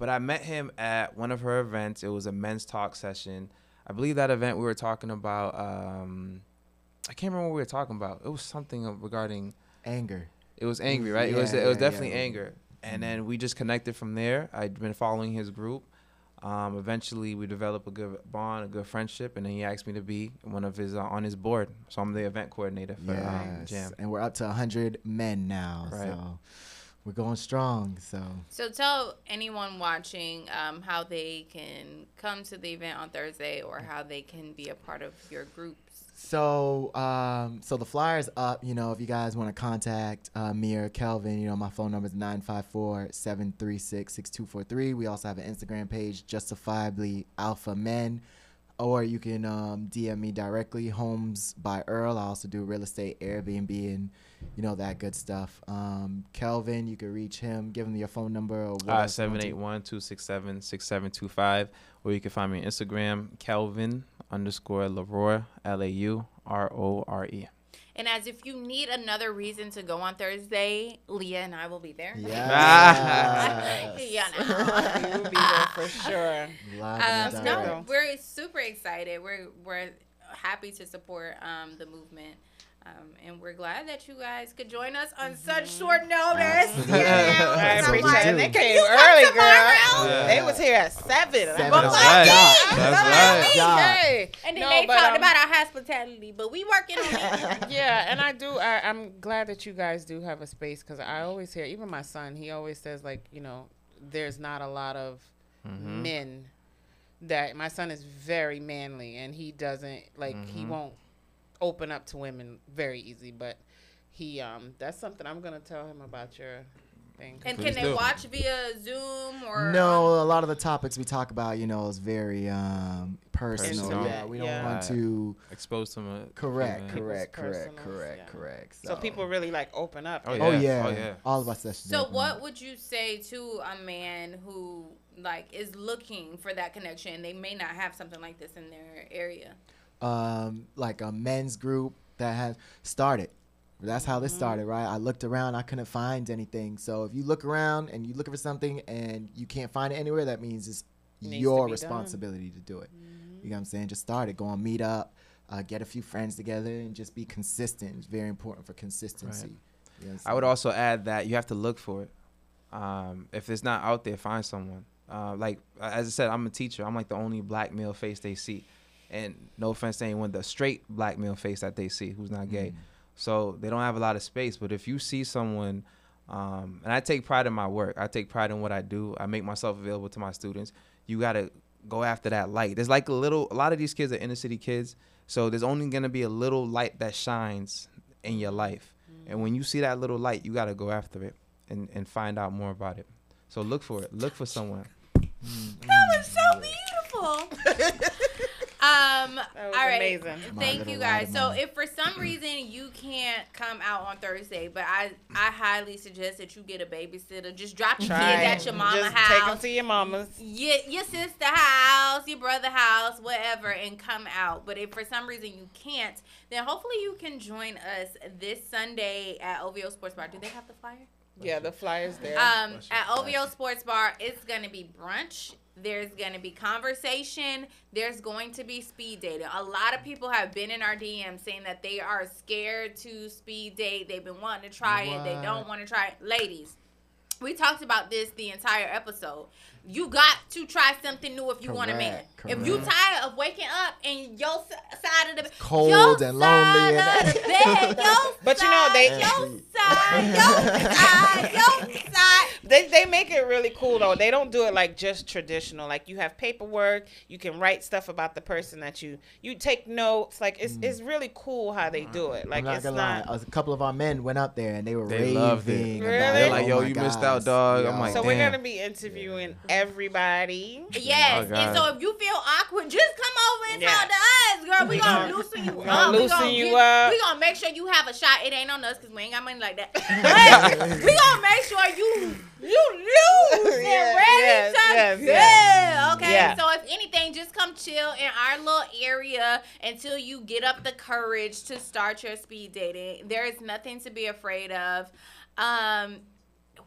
But I met him at one of her events. It was a men's talk session. I believe that event we were talking about. Um, I can't remember what we were talking about. It was something regarding Anger. it was angry, right? it was Yeah, it was yeah, definitely yeah. anger, and then we just connected from there. I'd been following his group. Um, eventually, we developed a good bond, a good friendship, and then he asked me to be one of his uh, on his board. So I'm the event coordinator for um, Jam. And we're up to 100 men now. Right. So we're going strong. So So tell anyone watching um, how they can come to the event on Thursday, or how they can be a part of your groups. So, um, so the flyer's up. You know, if you guys want to contact uh, me or Kelvin, you know, my phone number is 954-736-6243. We also have an Instagram page, Justifiably Alpha Men. Or you can um, DM me directly, Homes by Earl. I also do real estate, Airbnb, and you know that good stuff. Um, Kelvin, you can reach him. Give him your phone number or what Uh, else you want to- 781-267-6725. Or you can find me on Instagram, Kelvin underscore Laurore, L A U R O R E. And as if you need another reason to go on Thursday, Leah and I will be there. Yes. yeah, no. You'll be there for sure. Um, and good, direct. no, we're super excited. We're we're happy to support um, the movement. Um, and we're glad that you guys could join us on such short notice. Absolutely. You know, I appreciate it. They came you early, girl. Yeah. They was here at seven. Seven like, That's right. That's right. Hey. And then No, they but, talked um, about our hospitality, but we working on it. yeah, and I do. I, I'm glad that you guys do have a space because I always hear, even my son, he always says like, you know, there's not a lot of Mm-hmm. men that my son is very manly and he doesn't like he Mhm. won't open up to women very easy, but he um that's something I'm gonna tell him about your thing. And Please can they do. watch via Zoom or or No, a lot of the topics we talk about, you know, is very um, personal. Personal. Yeah, we don't Yeah. want to. expose to my Correct, female. correct, correct, correct, yeah. correct. So people really like open up. Oh, Oh Yeah. yeah, Oh, yeah. all of us. That's So what would you say to a man who like is looking for that connection? They may not have something like this in their area. Um, like a men's group that has started. That's how Mm-hmm. this started, right? I looked around, I couldn't find anything. So if you look around and you're looking for something and you can't find it anywhere, that means it's Needs to your done. Mm-hmm. responsibility to do it. You know what I'm saying? Just start it. Go on meet up, uh, get a few friends together, and just be consistent. It's very important for consistency. You know I'm would also add that you have to look for it. Um, if it's not out there, find someone. Uh, like as I said, I'm a teacher. I'm like the only black male face they see, and no offense to anyone, the straight black male face that they see who's not gay. So they don't have a lot of space. But if you see someone, um, and I take pride in my work, I take pride in what I do. I make myself available to my students. You gotta go after that light. There's like a little. A lot of these kids are inner city kids, so there's only gonna be a little light that shines in your life. And when you see that little light, you gotta go after it and and find out more about it. So look for it. Look for someone. That was so beautiful. um, That was all right. amazing. Thank you guys. So if for some reason you can't come out on Thursday, but I I highly suggest that you get a babysitter. Just drop your Try kids it. at your mama Just take them to your mama's. your, your sister house, your brother house, whatever, and come out. But if for some reason you can't, then hopefully you can join us this Sunday at OVO Sports Bar. Do they have the flyer? Yeah, the flyers there. Um, at OVO Sports Bar, it's gonna be brunch. There's gonna be conversation. There's going to be speed dating. A lot of people have been in our DM saying that they are scared to speed date. They've been wanting to try it. They don't want to try it. Ladies, we talked about this the entire episode. You got to try something new if you want a man. Correct, If you correct. tired of waking up and your side of the bed, cold your and side lonely of the bed, your But you know, they- your side, your side, your side. They they make it really cool though. They don't do it like just traditional. Like you have paperwork, you can write stuff about the person that you you take notes. Like it's mm. it's really cool how they do it. Like I'm not it's gonna not. lie. A couple of our men went up there and they were They raving loved it. Really? They're like, Oh "Yo, my you missed out, dog." I'm like, So we're gonna be interviewing everybody. Yes, Oh, and so if you feel awkward, just come over and Yeah. talk to us, girl. We gonna gonna- loosen you we up. gonna We loosen gonna you get- up. We gonna make sure you have a shot. It ain't on us because we ain't got money like that. But we gonna make sure you you loose and Yeah, ready yes, to yes, go. yes. Okay, Yeah. so if anything, just come chill in our little area until you get up the courage to start your speed dating. There is nothing to be afraid of. Um,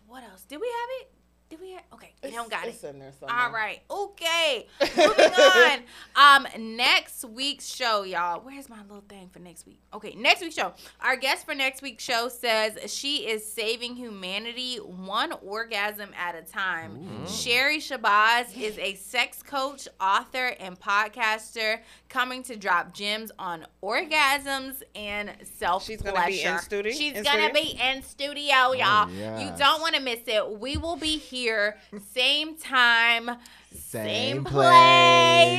what else? Did we have it? Did we have? Okay, we don't got it. It's in there somewhere. All right. Okay. Moving on. Um, next week's show, y'all. Where's my little thing for next week? Okay, next week's show. Our guest for next week's show says she is saving humanity one orgasm at a time. Sherry Shabazz is a sex coach, author, and podcaster coming to drop gems on orgasms and self She's gonna be in studio- She's in gonna studio? be in studio, y'all. You yes. don't want to miss it. We will be here same time, same, Same place.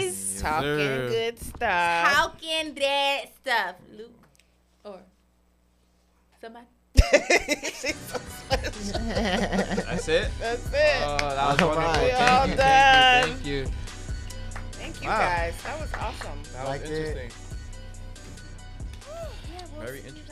place. Talking sir. good stuff. Talking that stuff, Luke or somebody. She's so special. That's it. That's it. Oh, that was All wonderful. right. We Thank all you, done. Thank you. Thank you. Thank you Wow. guys. That was awesome. That Liked was it. interesting. Yeah, we'll Very see interesting.